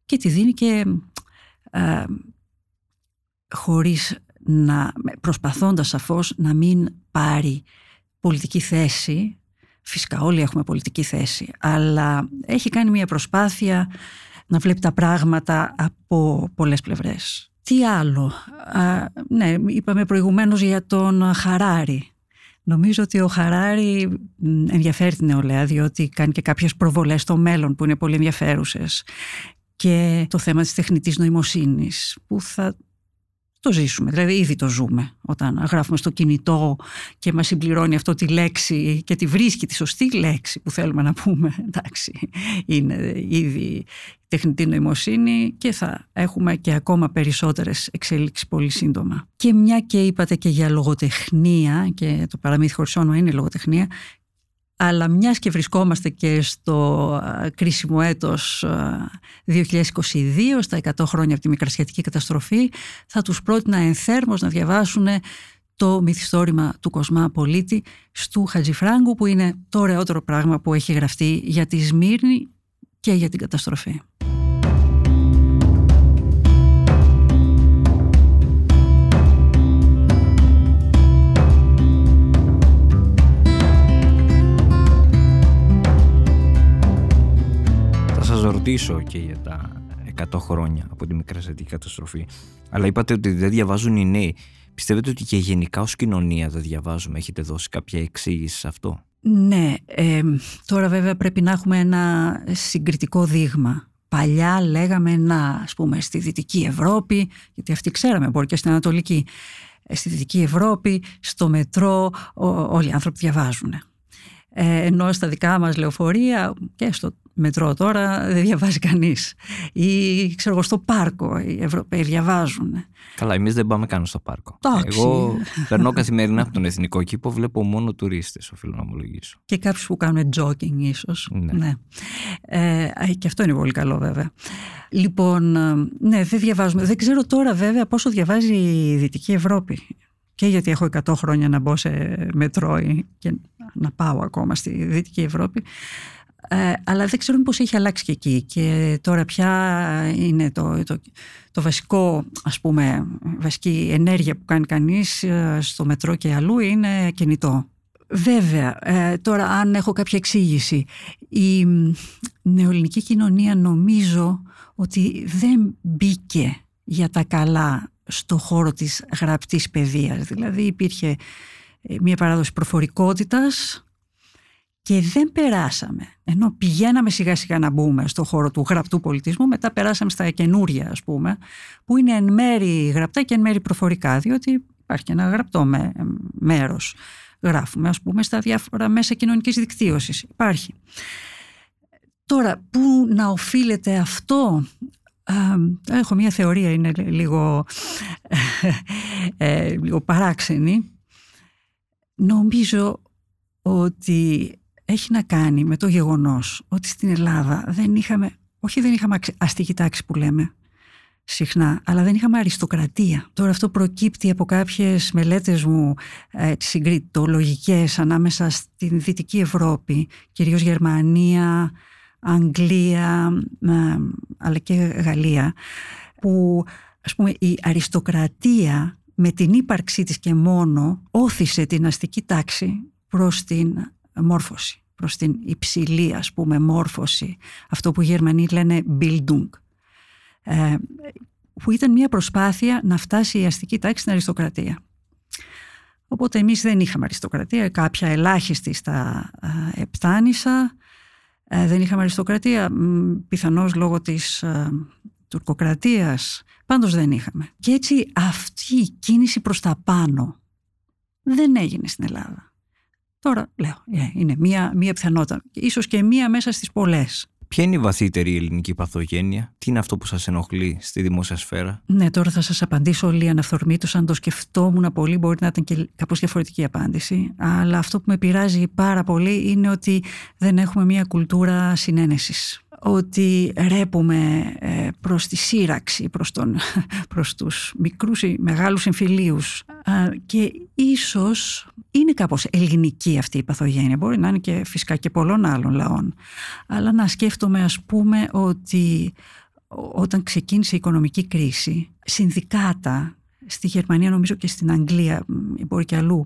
Και τη δίνει και ε, χωρίς να προσπαθώντας σαφώς να μην πάρει πολιτική θέση Φυσικά όλοι έχουμε πολιτική θέση, αλλά έχει κάνει μια προσπάθεια να βλέπει τα πράγματα από πολλές πλευρές. Τι άλλο, Α, ναι, είπαμε προηγουμένως για τον Χαράρη. Νομίζω ότι ο Χαράρη ενδιαφέρει την νεολαία διότι κάνει και κάποιες προβολές στο μέλλον που είναι πολύ ενδιαφέρουσες και το θέμα της τεχνητής νοημοσύνης που θα το ζήσουμε. Δηλαδή ήδη το ζούμε όταν γράφουμε στο κινητό και μας συμπληρώνει αυτό τη λέξη και τη βρίσκει τη σωστή λέξη που θέλουμε να πούμε. Εντάξει, είναι ήδη τεχνητή νοημοσύνη και θα έχουμε και ακόμα περισσότερες εξέλιξεις πολύ σύντομα. Και μια και είπατε και για λογοτεχνία και το παραμύθι χωρίς είναι λογοτεχνία αλλά μιας και βρισκόμαστε και στο κρίσιμο έτος 2022, στα 100 χρόνια από τη μικρασιατική καταστροφή, θα τους πρότεινα ενθέρμως να διαβάσουν το μυθιστόρημα του Κοσμά Πολίτη στου Χατζηφράγκου που είναι το ωραιότερο πράγμα που έχει γραφτεί για τη Σμύρνη και για την καταστροφή. Ρωτήσω και για τα 100 χρόνια από τη μικρασιατική καταστροφή. Αλλά είπατε ότι δεν διαβάζουν οι νέοι. Πιστεύετε ότι και γενικά ως κοινωνία δεν διαβάζουμε; Έχετε δώσει κάποια εξήγηση σε αυτό; Ναι. Ε, τώρα βέβαια πρέπει να έχουμε ένα συγκριτικό δείγμα. Παλιά λέγαμε να, ας πούμε, στη Δυτική Ευρώπη, γιατί αυτή ξέραμε, μπορεί και στην Ανατολική, ε, στη Δυτική Ευρώπη, στο μετρό, όλοι οι άνθρωποι διαβάζουν. Ε, ενώ στα δικά μας λεωφορεία και στο μετρό τώρα δεν διαβάζει κανείς. Ή ξέρω εγώ στο πάρκο οι Ευρωπαίοι διαβάζουν. Καλά, εμείς δεν πάμε καν στο πάρκο. Τόξη. Εγώ περνώ καθημερινά από τον Εθνικό Κήπο, βλέπω μόνο τουρίστες, οφείλω να ομολογήσω. Και κάποιους που κάνουν jogging ίσως. Ναι. ναι. Ε, και αυτό είναι πολύ καλό βέβαια. Λοιπόν, ναι, δεν διαβάζουμε. Δεν ξέρω τώρα βέβαια πόσο διαβάζει η Δυτική Ευρώπη και γιατί έχω 100 χρόνια να μπω σε μετρό και να πάω ακόμα στη Δυτική Ευρώπη. Ε, αλλά δεν ξέρω πώς έχει αλλάξει και εκεί και τώρα πια είναι το, το, το βασικό ας πούμε βασική ενέργεια που κάνει κανείς ε, στο μετρό και αλλού είναι κινητό. Βέβαια, ε, τώρα αν έχω κάποια εξήγηση, η νεοελληνική κοινωνία νομίζω ότι δεν μπήκε για τα καλά στο χώρο της γραπτής παιδείας. Δηλαδή υπήρχε ε, μια παράδοση προφορικότητας και δεν περάσαμε. Ενώ πηγαίναμε σιγά σιγά να μπούμε στο χώρο του γραπτού πολιτισμού, μετά περάσαμε στα καινούρια ας πούμε, που είναι εν μέρη γραπτά και εν μέρη προφορικά, διότι υπάρχει και ένα γραπτό με, μέρος. Γράφουμε ας πούμε στα διάφορα μέσα κοινωνικής δικτύωσης. Υπάρχει. Τώρα, πού να οφείλεται αυτό; Έχω μια θεωρία, είναι λίγο, ε, λίγο παράξενη. Νομίζω ότι έχει να κάνει με το γεγονός ότι στην Ελλάδα δεν είχαμε, όχι δεν είχαμε αστική τάξη που λέμε συχνά, αλλά δεν είχαμε αριστοκρατία. Τώρα αυτό προκύπτει από κάποιες μελέτες μου ε, συγκριτολογικές ανάμεσα στην Δυτική Ευρώπη, κυρίως Γερμανία, Αγγλία αλλά και Γαλλία που ας πούμε η αριστοκρατία με την ύπαρξή της και μόνο όθησε την αστική τάξη προς την μόρφωση, προς την υψηλή ας πούμε μόρφωση, αυτό που οι Γερμανοί λένε Bildung, ε, που ήταν μια προσπάθεια να φτάσει η αστική τάξη στην αριστοκρατία. Οπότε εμείς δεν είχαμε αριστοκρατία, κάποια ελάχιστη στα Επτάνησα, ε, δεν είχαμε αριστοκρατία, πιθανώς λόγω της ε, τουρκοκρατίας, πάντως δεν είχαμε. Και έτσι αυτή η κίνηση προς τα πάνω δεν έγινε στην Ελλάδα. Τώρα λέω, ε, είναι μία, μία πιθανότητα, ίσως και μία μέσα στις πολλές. Ποια είναι η βαθύτερη ελληνική παθογένεια, τι είναι αυτό που σας ενοχλεί στη δημόσια σφαίρα; Ναι, τώρα θα σας απαντήσω όλοι αναφθορμήτως, αν το σκεφτόμουν πολύ μπορεί να ήταν και κάπως διαφορετική απάντηση, αλλά αυτό που με πειράζει πάρα πολύ είναι ότι δεν έχουμε μια κουλτούρα συνένεσης ότι ρέπουμε ε, προς τη σύραξη, προς, τον, προς τους μικρούς ή μεγάλους εμφυλίους. Και ίσως είναι κάπως ελληνική αυτή η παθογένεια, μπορεί να είναι και φυσικά και πολλών άλλων λαών, αλλά να σκέφτομαι ας πούμε ότι όταν ξεκίνησε η οικονομική κρίση, συνδικάτα στη Γερμανία νομίζω και στην Αγγλία, μπορεί και αλλού,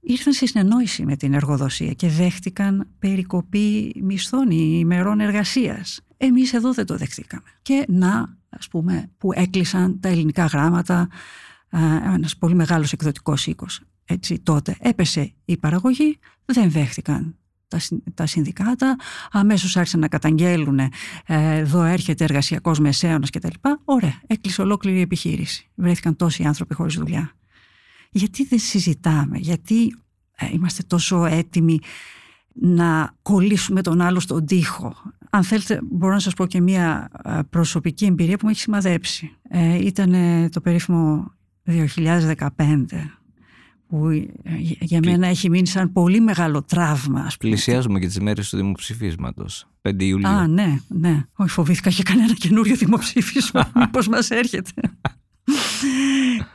ήρθαν σε συνεννόηση με την εργοδοσία και δέχτηκαν περικοπή μισθών ή ημερών εργασίας. Εμείς εδώ δεν το δεχτήκαμε. Και να, ας πούμε, που έκλεισαν τα ελληνικά γράμματα, ένας πολύ μεγάλος εκδοτικός οίκος. Έτσι τότε έπεσε η παραγωγή, δεν δέχτηκαν τα, συνδικάτα, αμέσως άρχισαν να καταγγέλουν ε, εδώ έρχεται εργασιακός μεσαίωνας κτλ. Ωραία, έκλεισε ολόκληρη η επιχείρηση. Βρέθηκαν τόσοι άνθρωποι χωρίς δουλειά. Γιατί δεν συζητάμε, γιατί ε, είμαστε τόσο έτοιμοι να κολλήσουμε τον άλλο στον τοίχο. Αν θέλετε μπορώ να σας πω και μια ε, προσωπική εμπειρία που με έχει σημαδέψει. Ε, ήταν το περίφημο 2015 που ε, για μένα έχει μείνει σαν πολύ μεγάλο τραύμα. Ας πούμε. Πλησιάζουμε και τις μέρες του δημοψηφίσματος, 5 Ιουλίου. Α, ναι, ναι. Όχι, φοβήθηκα και κανένα καινούριο δημοψήφισμα, μήπως μας έρχεται.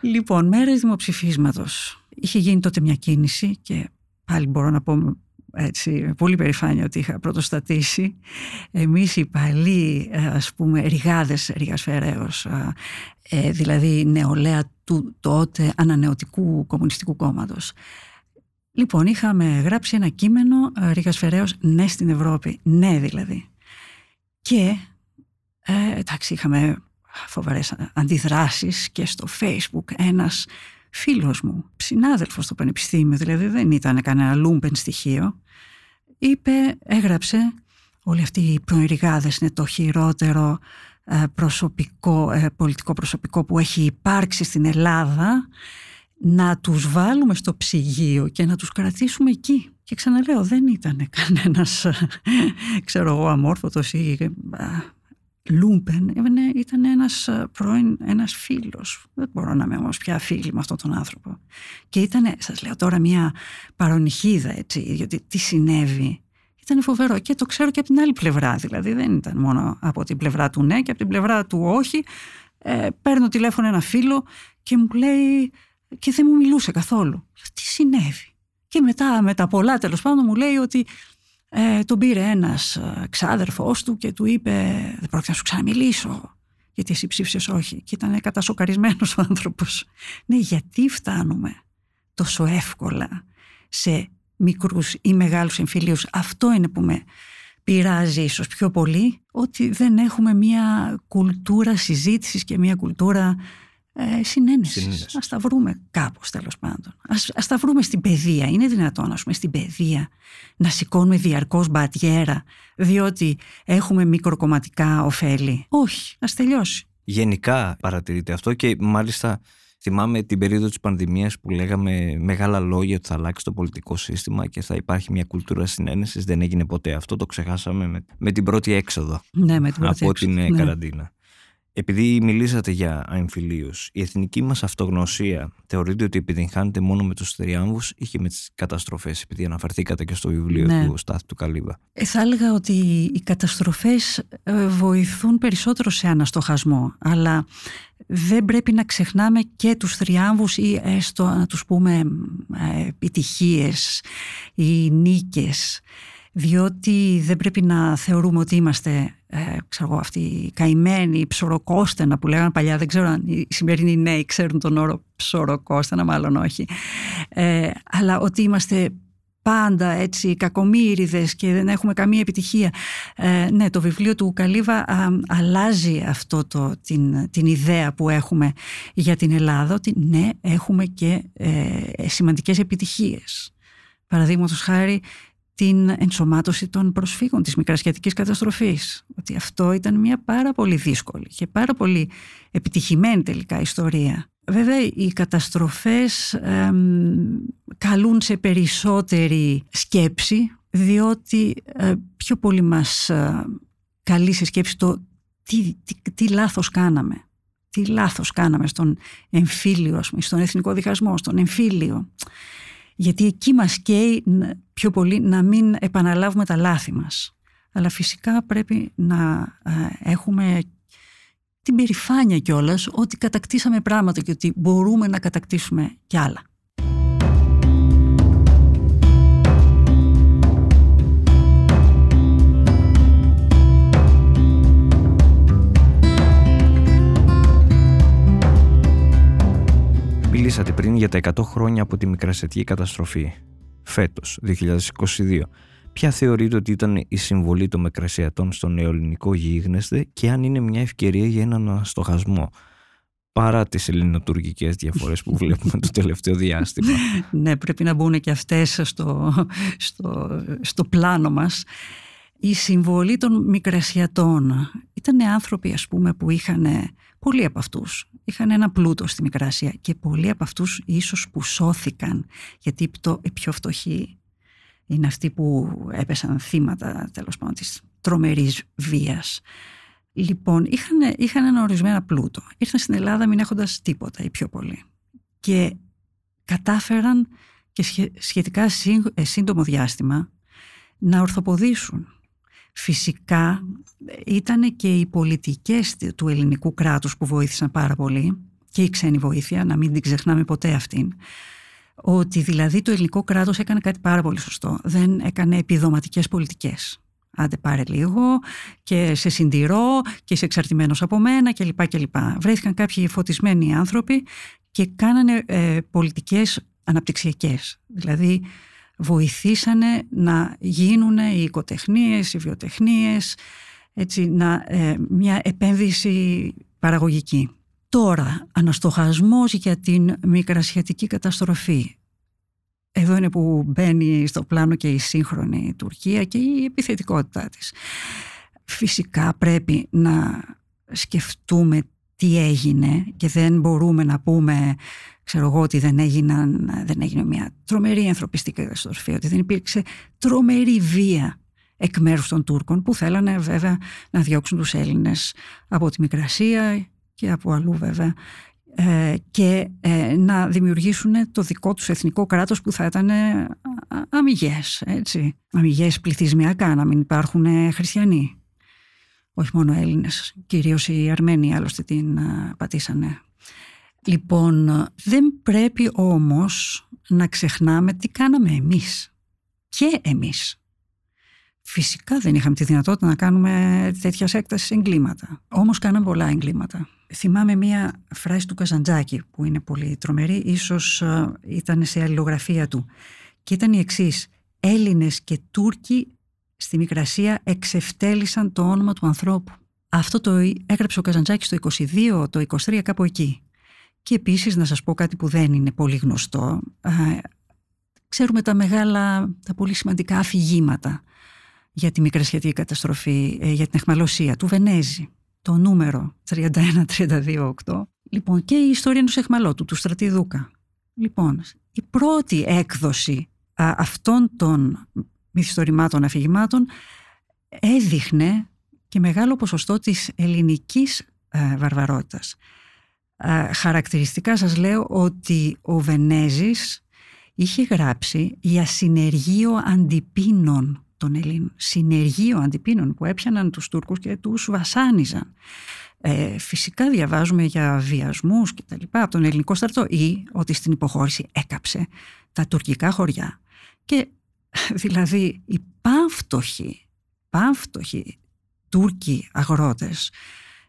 λοιπόν, μέρες δημοψηφίσματος. Είχε γίνει τότε μια κίνηση και πάλι μπορώ να πω έτσι, πολύ περηφάνεια ότι είχα πρωτοστατήσει. Εμείς οι παλιοί, ε, ας πούμε, ριγάδες Ρίγας ε, δηλαδή νεολαία του τότε ανανεωτικού κομμουνιστικού κόμματος. Λοιπόν, είχαμε γράψει ένα κείμενο ε, Ρίγας Φεραίος «Ναι στην Ευρώπη». Ναι δηλαδή. Και, ε, εντάξει, είχαμε φοβερές αντιδράσεις και στο facebook ένας φίλος μου, συνάδελφος στο πανεπιστήμιο, δηλαδή δεν ήταν κανένα λούμπεν στοιχείο, είπε, έγραψε όλοι αυτοί οι προηρηγάδες είναι το χειρότερο ε, προσωπικό, ε, πολιτικό προσωπικό που έχει υπάρξει στην Ελλάδα να τους βάλουμε στο ψυγείο και να τους κρατήσουμε εκεί. Και ξαναλέω, δεν ήταν κανένας, ξέρω εγώ, αμόρφωτος ή λούμπεν ήταν ένας πρώην, ένας φίλος. Δεν μπορώ να είμαι όμως πια φίλη με αυτόν τον άνθρωπο. Και ήταν, σας λέω τώρα, μια παρονυχίδα, έτσι, γιατί τι συνέβη. Ήταν φοβερό και το ξέρω και από την άλλη πλευρά, δηλαδή δεν ήταν μόνο από την πλευρά του ναι και από την πλευρά του όχι. Ε, παίρνω τηλέφωνο ένα φίλο και μου λέει και δεν μου μιλούσε καθόλου. Τι συνέβη; Και μετά με τα πολλά τέλος πάντων μου λέει ότι ε, τον πήρε ένας ε, ξάδερφός του και του είπε δεν πρόκειται να σου ξαναμιλήσω γιατί εσύ ψήφισες όχι και ήταν κατασοκαρισμένος ο άνθρωπος. Ναι γιατί φτάνουμε τόσο εύκολα σε μικρούς ή μεγάλους εμφυλίους. Αυτό είναι που με πειράζει ίσως πιο πολύ ότι δεν έχουμε μια κουλτούρα συζήτησης και μια κουλτούρα ε, συνένεσης. Α τα βρούμε κάπως τέλος πάντων. Α τα βρούμε στην παιδεία. Είναι δυνατόν, ας πούμε, στην παιδεία να σηκώνουμε διαρκώς μπατιέρα, διότι έχουμε μικροκομματικά ωφέλη. Όχι, ας τελειώσει. Γενικά παρατηρείται αυτό και μάλιστα θυμάμαι την περίοδο της πανδημίας που λέγαμε μεγάλα λόγια ότι θα αλλάξει το πολιτικό σύστημα και θα υπάρχει μια κουλτούρα συνένεσης. Δεν έγινε ποτέ αυτό, το ξεχάσαμε με, με την πρώτη έξοδο ναι, με την πρώτη από την ναι. καραντίνα. Επειδή μιλήσατε για αεμφυλίους, η εθνική μας αυτογνωσία θεωρείτε ότι επιτυγχάνεται μόνο με τους θριάμβους ή και με τις καταστροφές, επειδή αναφερθήκατε και στο βιβλίο ναι. του Στάθη του Καλύβα; Ε, θα έλεγα ότι οι καταστροφές ε, βοηθούν περισσότερο σε αναστοχασμό, αλλά δεν πρέπει να ξεχνάμε και τους θριάμβους ή έστω να τους πούμε ε, επιτυχίες ή νίκες διότι δεν πρέπει να θεωρούμε ότι είμαστε ε, ξέρω εγώ, αυτοί οι καημένοι ψωροκόστενα που λέγανε παλιά, δεν ξέρω αν οι σημερινοί νέοι ξέρουν τον όρο ψωροκόστενα, μάλλον όχι. Ε, αλλά ότι είμαστε πάντα έτσι κακομύριδες και δεν έχουμε καμία επιτυχία. Ε, ναι, το βιβλίο του Καλύβα αλλάζει αυτό το, την, την ιδέα που έχουμε για την Ελλάδα, ότι ναι, έχουμε και ε, σημαντικές επιτυχίες. Παραδείγματος χάρη την ενσωμάτωση των προσφύγων της μικρασιατικής καταστροφής. Ότι αυτό ήταν μια πάρα πολύ δύσκολη και πάρα πολύ επιτυχημένη τελικά ιστορία. Βέβαια οι καταστροφές καλούν σε περισσότερη σκέψη διότι ε, πιο πολύ μας ε, καλεί σε σκέψη το τι, τι, τι λάθος κάναμε. Τι λάθος κάναμε στον εμφύλιο, στον εθνικό διχασμό, στον εμφύλιο. Γιατί εκεί μας καίει πιο πολύ να μην επαναλάβουμε τα λάθη μας. Αλλά φυσικά πρέπει να ε, έχουμε την περηφάνεια κιόλας ότι κατακτήσαμε πράγματα και ότι μπορούμε να κατακτήσουμε κι άλλα. Μιλήσατε πριν για τα 100 χρόνια από τη μικρασιατική καταστροφή. Φέτος, 2022. Ποια θεωρείτε ότι ήταν η συμβολή των Μεκρασιατών στο νεοελληνικό γίγνεσθε και αν είναι μια ευκαιρία για έναν αναστοχασμό παρά τις ελληνοτουρκικές διαφορές που βλέπουμε το τελευταίο διάστημα; ναι, πρέπει να μπουν και αυτές στο, στο, στο πλάνο μας. Η συμβολή των Μικρασιατών ήταν άνθρωποι ας πούμε που είχαν, πολλοί από αυτούς, είχαν ένα πλούτο στη Μικρασία και πολλοί από αυτούς ίσως που σώθηκαν γιατί οι πιο φτωχοί είναι αυτοί που έπεσαν θύματα τέλος πάντων της τρομερής βίας. Λοιπόν, είχαν, είχαν ένα ορισμένο πλούτο. Ήρθαν στην Ελλάδα μην έχοντας τίποτα ή πιο πολύ. Και κατάφεραν και σχετικά ε, σύντομο διάστημα να ορθοποδήσουν. Φυσικά ήταν και οι πολιτικές του ελληνικού κράτους που βοήθησαν πάρα πολύ και η ξένη βοήθεια, να μην την ξεχνάμε ποτέ αυτήν ότι δηλαδή το ελληνικό κράτος έκανε κάτι πάρα πολύ σωστό. Δεν έκανε επιδοματικές πολιτικές. Άντε πάρε λίγο και σε συντηρώ και είσαι εξαρτημένος από μένα κλπ. κλπ. Βρέθηκαν κάποιοι φωτισμένοι άνθρωποι και κάνανε ε, πολιτικές αναπτυξιακές. Δηλαδή βοηθήσανε να γίνουν οι οικοτεχνίες, οι βιοτεχνίες, έτσι, να, ε, μια επένδυση παραγωγική. Τώρα, αναστοχασμός για την μικρασιατική καταστροφή. Εδώ είναι που μπαίνει στο πλάνο και η σύγχρονη Τουρκία και η επιθετικότητά της. Φυσικά πρέπει να σκεφτούμε τι έγινε και δεν μπορούμε να πούμε ξέρω εγώ ότι δεν, έγιναν, δεν έγινε μια τρομερή ανθρωπιστική καταστροφή, ότι δεν υπήρξε τρομερή βία εκ μέρους των Τούρκων που θέλανε βέβαια να διώξουν τους Έλληνες από τη Μικρασία και από αλλού βέβαια ε, και ε, να δημιουργήσουν το δικό τους εθνικό κράτος που θα ήταν ε, αμυγές, έτσι. Αμυγές πληθυσμιακά, να μην υπάρχουν χριστιανοί. Όχι μόνο Έλληνες, κυρίως οι Αρμένοι άλλωστε την πατήσανε. Λοιπόν, δεν πρέπει όμως να ξεχνάμε τι κάναμε εμείς. Και εμείς. Φυσικά δεν είχαμε τη δυνατότητα να κάνουμε τέτοιας έκτασης εγκλήματα. Όμως κάναμε πολλά εγκλήματα. Θυμάμαι μία φράση του Καζαντζάκη που είναι πολύ τρομερή, ίσως ε, ήταν σε αλληλογραφία του. Και ήταν η εξής. Έλληνες και Τούρκοι στη Μικρασία εξευτέλισαν το όνομα του ανθρώπου. Αυτό το έγραψε ο Καζαντζάκης το 22, το 23 κάπου εκεί. Και επίσης να σας πω κάτι που δεν είναι πολύ γνωστό. Ε, ξέρουμε τα μεγάλα, τα πολύ σημαντικά αφηγήματα για τη μικρασιατική καταστροφή, ε, για την εχμαλωσία του Βενέζη το νούμερο 31328. Λοιπόν, και η ιστορία του Εχμαλώτου, του Στρατιδούκα. Λοιπόν, η πρώτη έκδοση αυτών των μυθιστορημάτων αφηγημάτων έδειχνε και μεγάλο ποσοστό της ελληνικής α, βαρβαρότητας. χαρακτηριστικά σας λέω ότι ο Βενέζης είχε γράψει για συνεργείο αντιπίνων των Ελλήνων, συνεργείο αντιπίνων που έπιαναν τους Τούρκους και τους βασάνιζαν. Ε, φυσικά διαβάζουμε για βιασμούς και τα λοιπά από τον ελληνικό στρατό ή ότι στην υποχώρηση έκαψε τα τουρκικά χωριά. Και δηλαδή οι πάμφτωχοι, πάμφτωχοι Τούρκοι αγρότες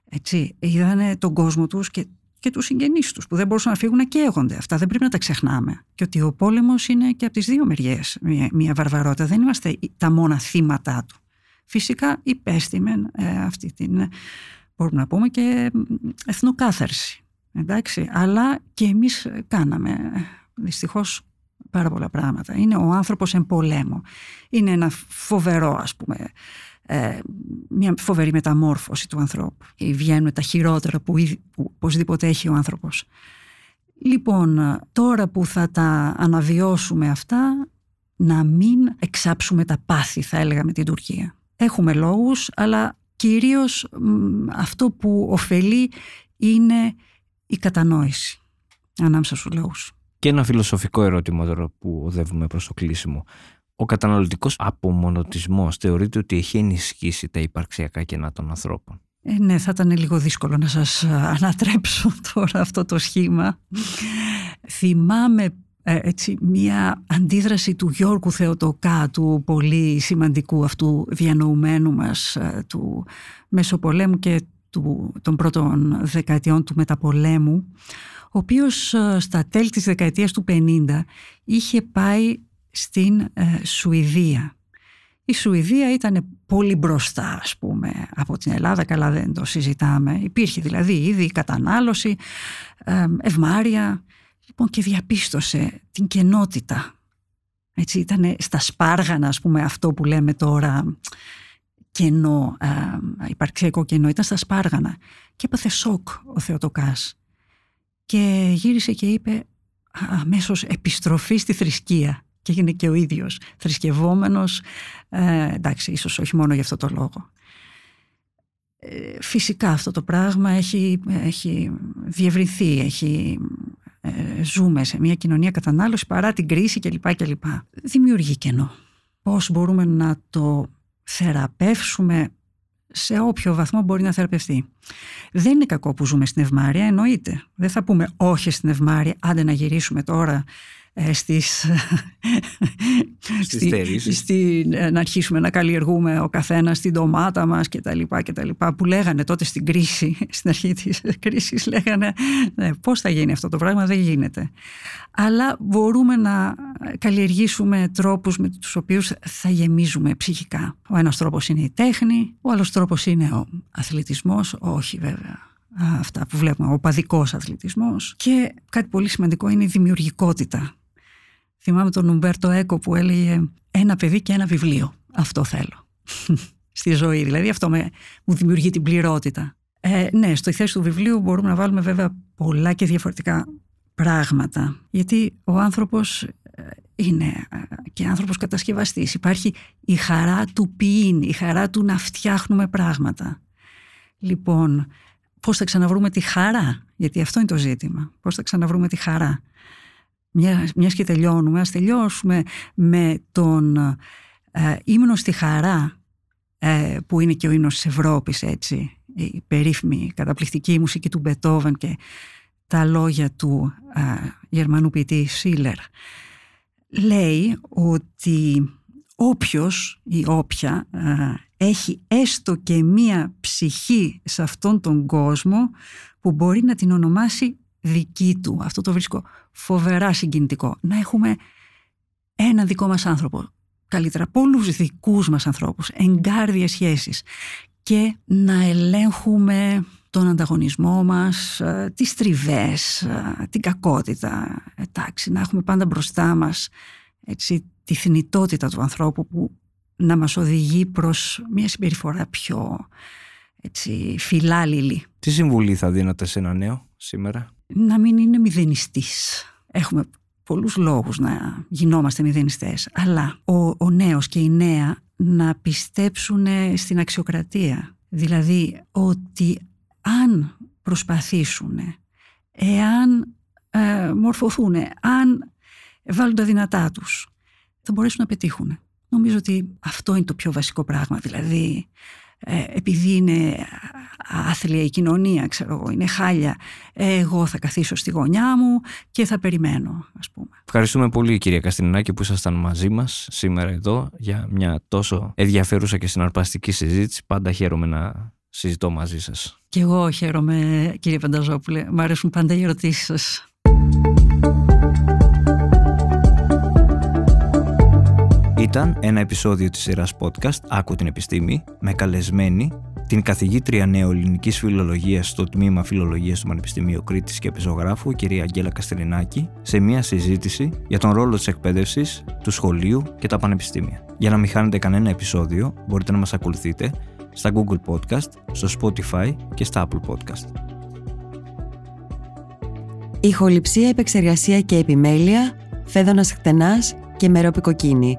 έτσι, είδανε τον κόσμο τους και, και τους συγγενείς τους που δεν μπορούσαν να φύγουν να καίγονται. Αυτά δεν πρέπει να τα ξεχνάμε. Και ότι ο πόλεμος είναι και από τις δύο μεριές μια, μια βαρβαρότητα. Δεν είμαστε τα μόνα θύματα του. Φυσικά υπέστημεν ε, αυτή την, μπορούμε να πούμε και εθνοκάθαρση. Εντάξει, αλλά και εμείς κάναμε δυστυχώς πάρα πολλά πράγματα. Είναι ο άνθρωπος εν πολέμο. Είναι ένα φοβερό ας πούμε ε, μια φοβερή μεταμόρφωση του ανθρώπου. Βγαίνουν τα χειρότερα που, που οπωσδήποτε έχει ο άνθρωπος. Λοιπόν, τώρα που θα τα αναβιώσουμε αυτά, να μην εξάψουμε τα πάθη, θα έλεγα, με την Τουρκία. Έχουμε λόγους, αλλά κυρίως αυτό που ωφελεί είναι η κατανόηση ανάμεσα στους λόγους. Και ένα φιλοσοφικό ερώτημα τώρα που οδεύουμε προς το κλείσιμο. Ο καταναλωτικός απομονωτισμός θεωρείται ότι έχει ενισχύσει τα υπαρξιακά κενά των ανθρώπων. Ε, ναι, θα ήταν λίγο δύσκολο να σας ανατρέψω τώρα αυτό το σχήμα. Θυμάμαι ε, έτσι, μια αντίδραση του Γιώργου Θεοτοκά, του πολύ σημαντικού αυτού διανοουμένου μας ε, του Μεσοπολέμου και του, των πρώτων δεκαετιών του μεταπολέμου, ο οποίος στα τέλη της δεκαετίας του 50 είχε πάει στην ε, Σουηδία. Η Σουηδία ήταν πολύ μπροστά ας πούμε από την Ελλάδα, καλά δεν το συζητάμε. Υπήρχε δηλαδή ήδη η κατανάλωση, ε, ευμάρεια λοιπόν, και διαπίστωσε την κενότητα. Έτσι ήταν στα σπάργανα ας πούμε αυτό που λέμε τώρα κενό, ε, υπαρξιακό κενό, ήταν στα σπάργανα. Και έπαθε σοκ ο Θεοτοκάς. Και γύρισε και είπε αμέσως επιστροφή στη θρησκεία και έγινε και ο ίδιος θρησκευόμενος, ε, εντάξει ίσως όχι μόνο για αυτό το λόγο. Ε, φυσικά αυτό το πράγμα έχει, έχει διευρυνθεί, έχει, ε, ζούμε σε μια κοινωνία κατανάλωσης παρά την κρίση κλπ. κλπ. Δημιουργεί κενό. Πώς μπορούμε να το θεραπεύσουμε σε όποιο βαθμό μπορεί να θεραπευτεί. Δεν είναι κακό που ζούμε στην ευμάρεια, εννοείται. Δεν θα πούμε όχι στην ευμάρεια, άντε να γυρίσουμε τώρα ε, στις, στις στη, ε, να αρχίσουμε να καλλιεργούμε ο καθένας την ντομάτα μας και τα λοιπά και τα λοιπά που λέγανε τότε στην κρίση, στην αρχή της κρίσης λέγανε ναι, πώς θα γίνει αυτό το πράγμα, δεν γίνεται. Αλλά μπορούμε να καλλιεργήσουμε τρόπους με τους οποίους θα γεμίζουμε ψυχικά. Ο ένας τρόπος είναι η τέχνη, ο άλλος τρόπος είναι ο αθλητισμός, όχι βέβαια αυτά που βλέπουμε, ο παδικός αθλητισμός και κάτι πολύ σημαντικό είναι η δημιουργικότητα Θυμάμαι τον Ουμπέρτο Έκο που έλεγε ένα παιδί και ένα βιβλίο. Αυτό θέλω στη ζωή. Δηλαδή αυτό με, μου δημιουργεί την πληρότητα. Ε, ναι, στο θέση του βιβλίου μπορούμε να βάλουμε βέβαια πολλά και διαφορετικά πράγματα. Γιατί ο άνθρωπος ε, είναι ε, και άνθρωπος κατασκευαστής. Υπάρχει η χαρά του ποιήν, η χαρά του να φτιάχνουμε πράγματα. Λοιπόν, πώς θα ξαναβρούμε τη χαρά, γιατί αυτό είναι το ζήτημα. Πώς θα ξαναβρούμε τη χαρά; Μια, μιας και τελειώνουμε, ας τελειώσουμε με τον ε, ύμνο στη χαρά ε, που είναι και ο ύμνος της Ευρώπης έτσι, η περίφημη καταπληκτική μουσική του Μπετόβεν και τα λόγια του ε, Γερμανού ποιητή Σίλερ λέει ότι όποιος ή όποια ε, έχει έστω και μία ψυχή σε αυτόν τον κόσμο που μπορεί να την ονομάσει δική του. Αυτό το βρίσκω φοβερά συγκινητικό. Να έχουμε ένα δικό μας άνθρωπο. Καλύτερα, πολλούς δικούς μας ανθρώπους, εγκάρδιες σχέσεις και να ελέγχουμε τον ανταγωνισμό μας, ε, τις τριβές, ε, την κακότητα. Εντάξει, να έχουμε πάντα μπροστά μας έτσι, τη θνητότητα του ανθρώπου που να μας οδηγεί προς μια συμπεριφορά πιο έτσι, φιλάληλη. Τι συμβουλή θα δίνατε σε ένα νέο σήμερα; Να μην είναι μηδενιστής. Έχουμε πολλούς λόγους να γινόμαστε μηδενιστές, αλλά ο, ο νέος και η νέα να πιστέψουν στην αξιοκρατία. Δηλαδή ότι αν προσπαθήσουν, εάν ε, μορφωθούν, αν βάλουν τα δυνατά τους, θα μπορέσουν να πετύχουν. Νομίζω ότι αυτό είναι το πιο βασικό πράγμα. Δηλαδή ε, επειδή είναι άθλια η κοινωνία, ξέρω εγώ, είναι χάλια, εγώ θα καθίσω στη γωνιά μου και θα περιμένω, ας πούμε. Ευχαριστούμε πολύ κυρία Καστινινάκη που ήσασταν μαζί μας σήμερα εδώ για μια τόσο ενδιαφέρουσα και συναρπαστική συζήτηση. Πάντα χαίρομαι να συζητώ μαζί σας. Και εγώ χαίρομαι κύριε Πανταζόπουλε. Μ' αρέσουν πάντα οι ερωτήσεις σας. Ήταν ένα επεισόδιο της σειράς podcast «Άκου την επιστήμη» με καλεσμένη την καθηγήτρια νεοελληνικής φιλολογίας στο τμήμα Φιλολογίας του Πανεπιστημίου Κρήτης και Πεζογράφου, κυρία Αγγέλα Καστελινάκη, σε μια συζήτηση για τον ρόλο της εκπαίδευσης, του σχολείου και τα πανεπιστήμια. Για να μην χάνετε κανένα επεισόδιο, μπορείτε να μας ακολουθείτε στα Google Podcast, στο Spotify και στα Apple Podcast. Ηχοληψία, επεξεργασία και επιμέλεια, Φαίδωνας Χτενάς και Μερόπη Κοκκίνη.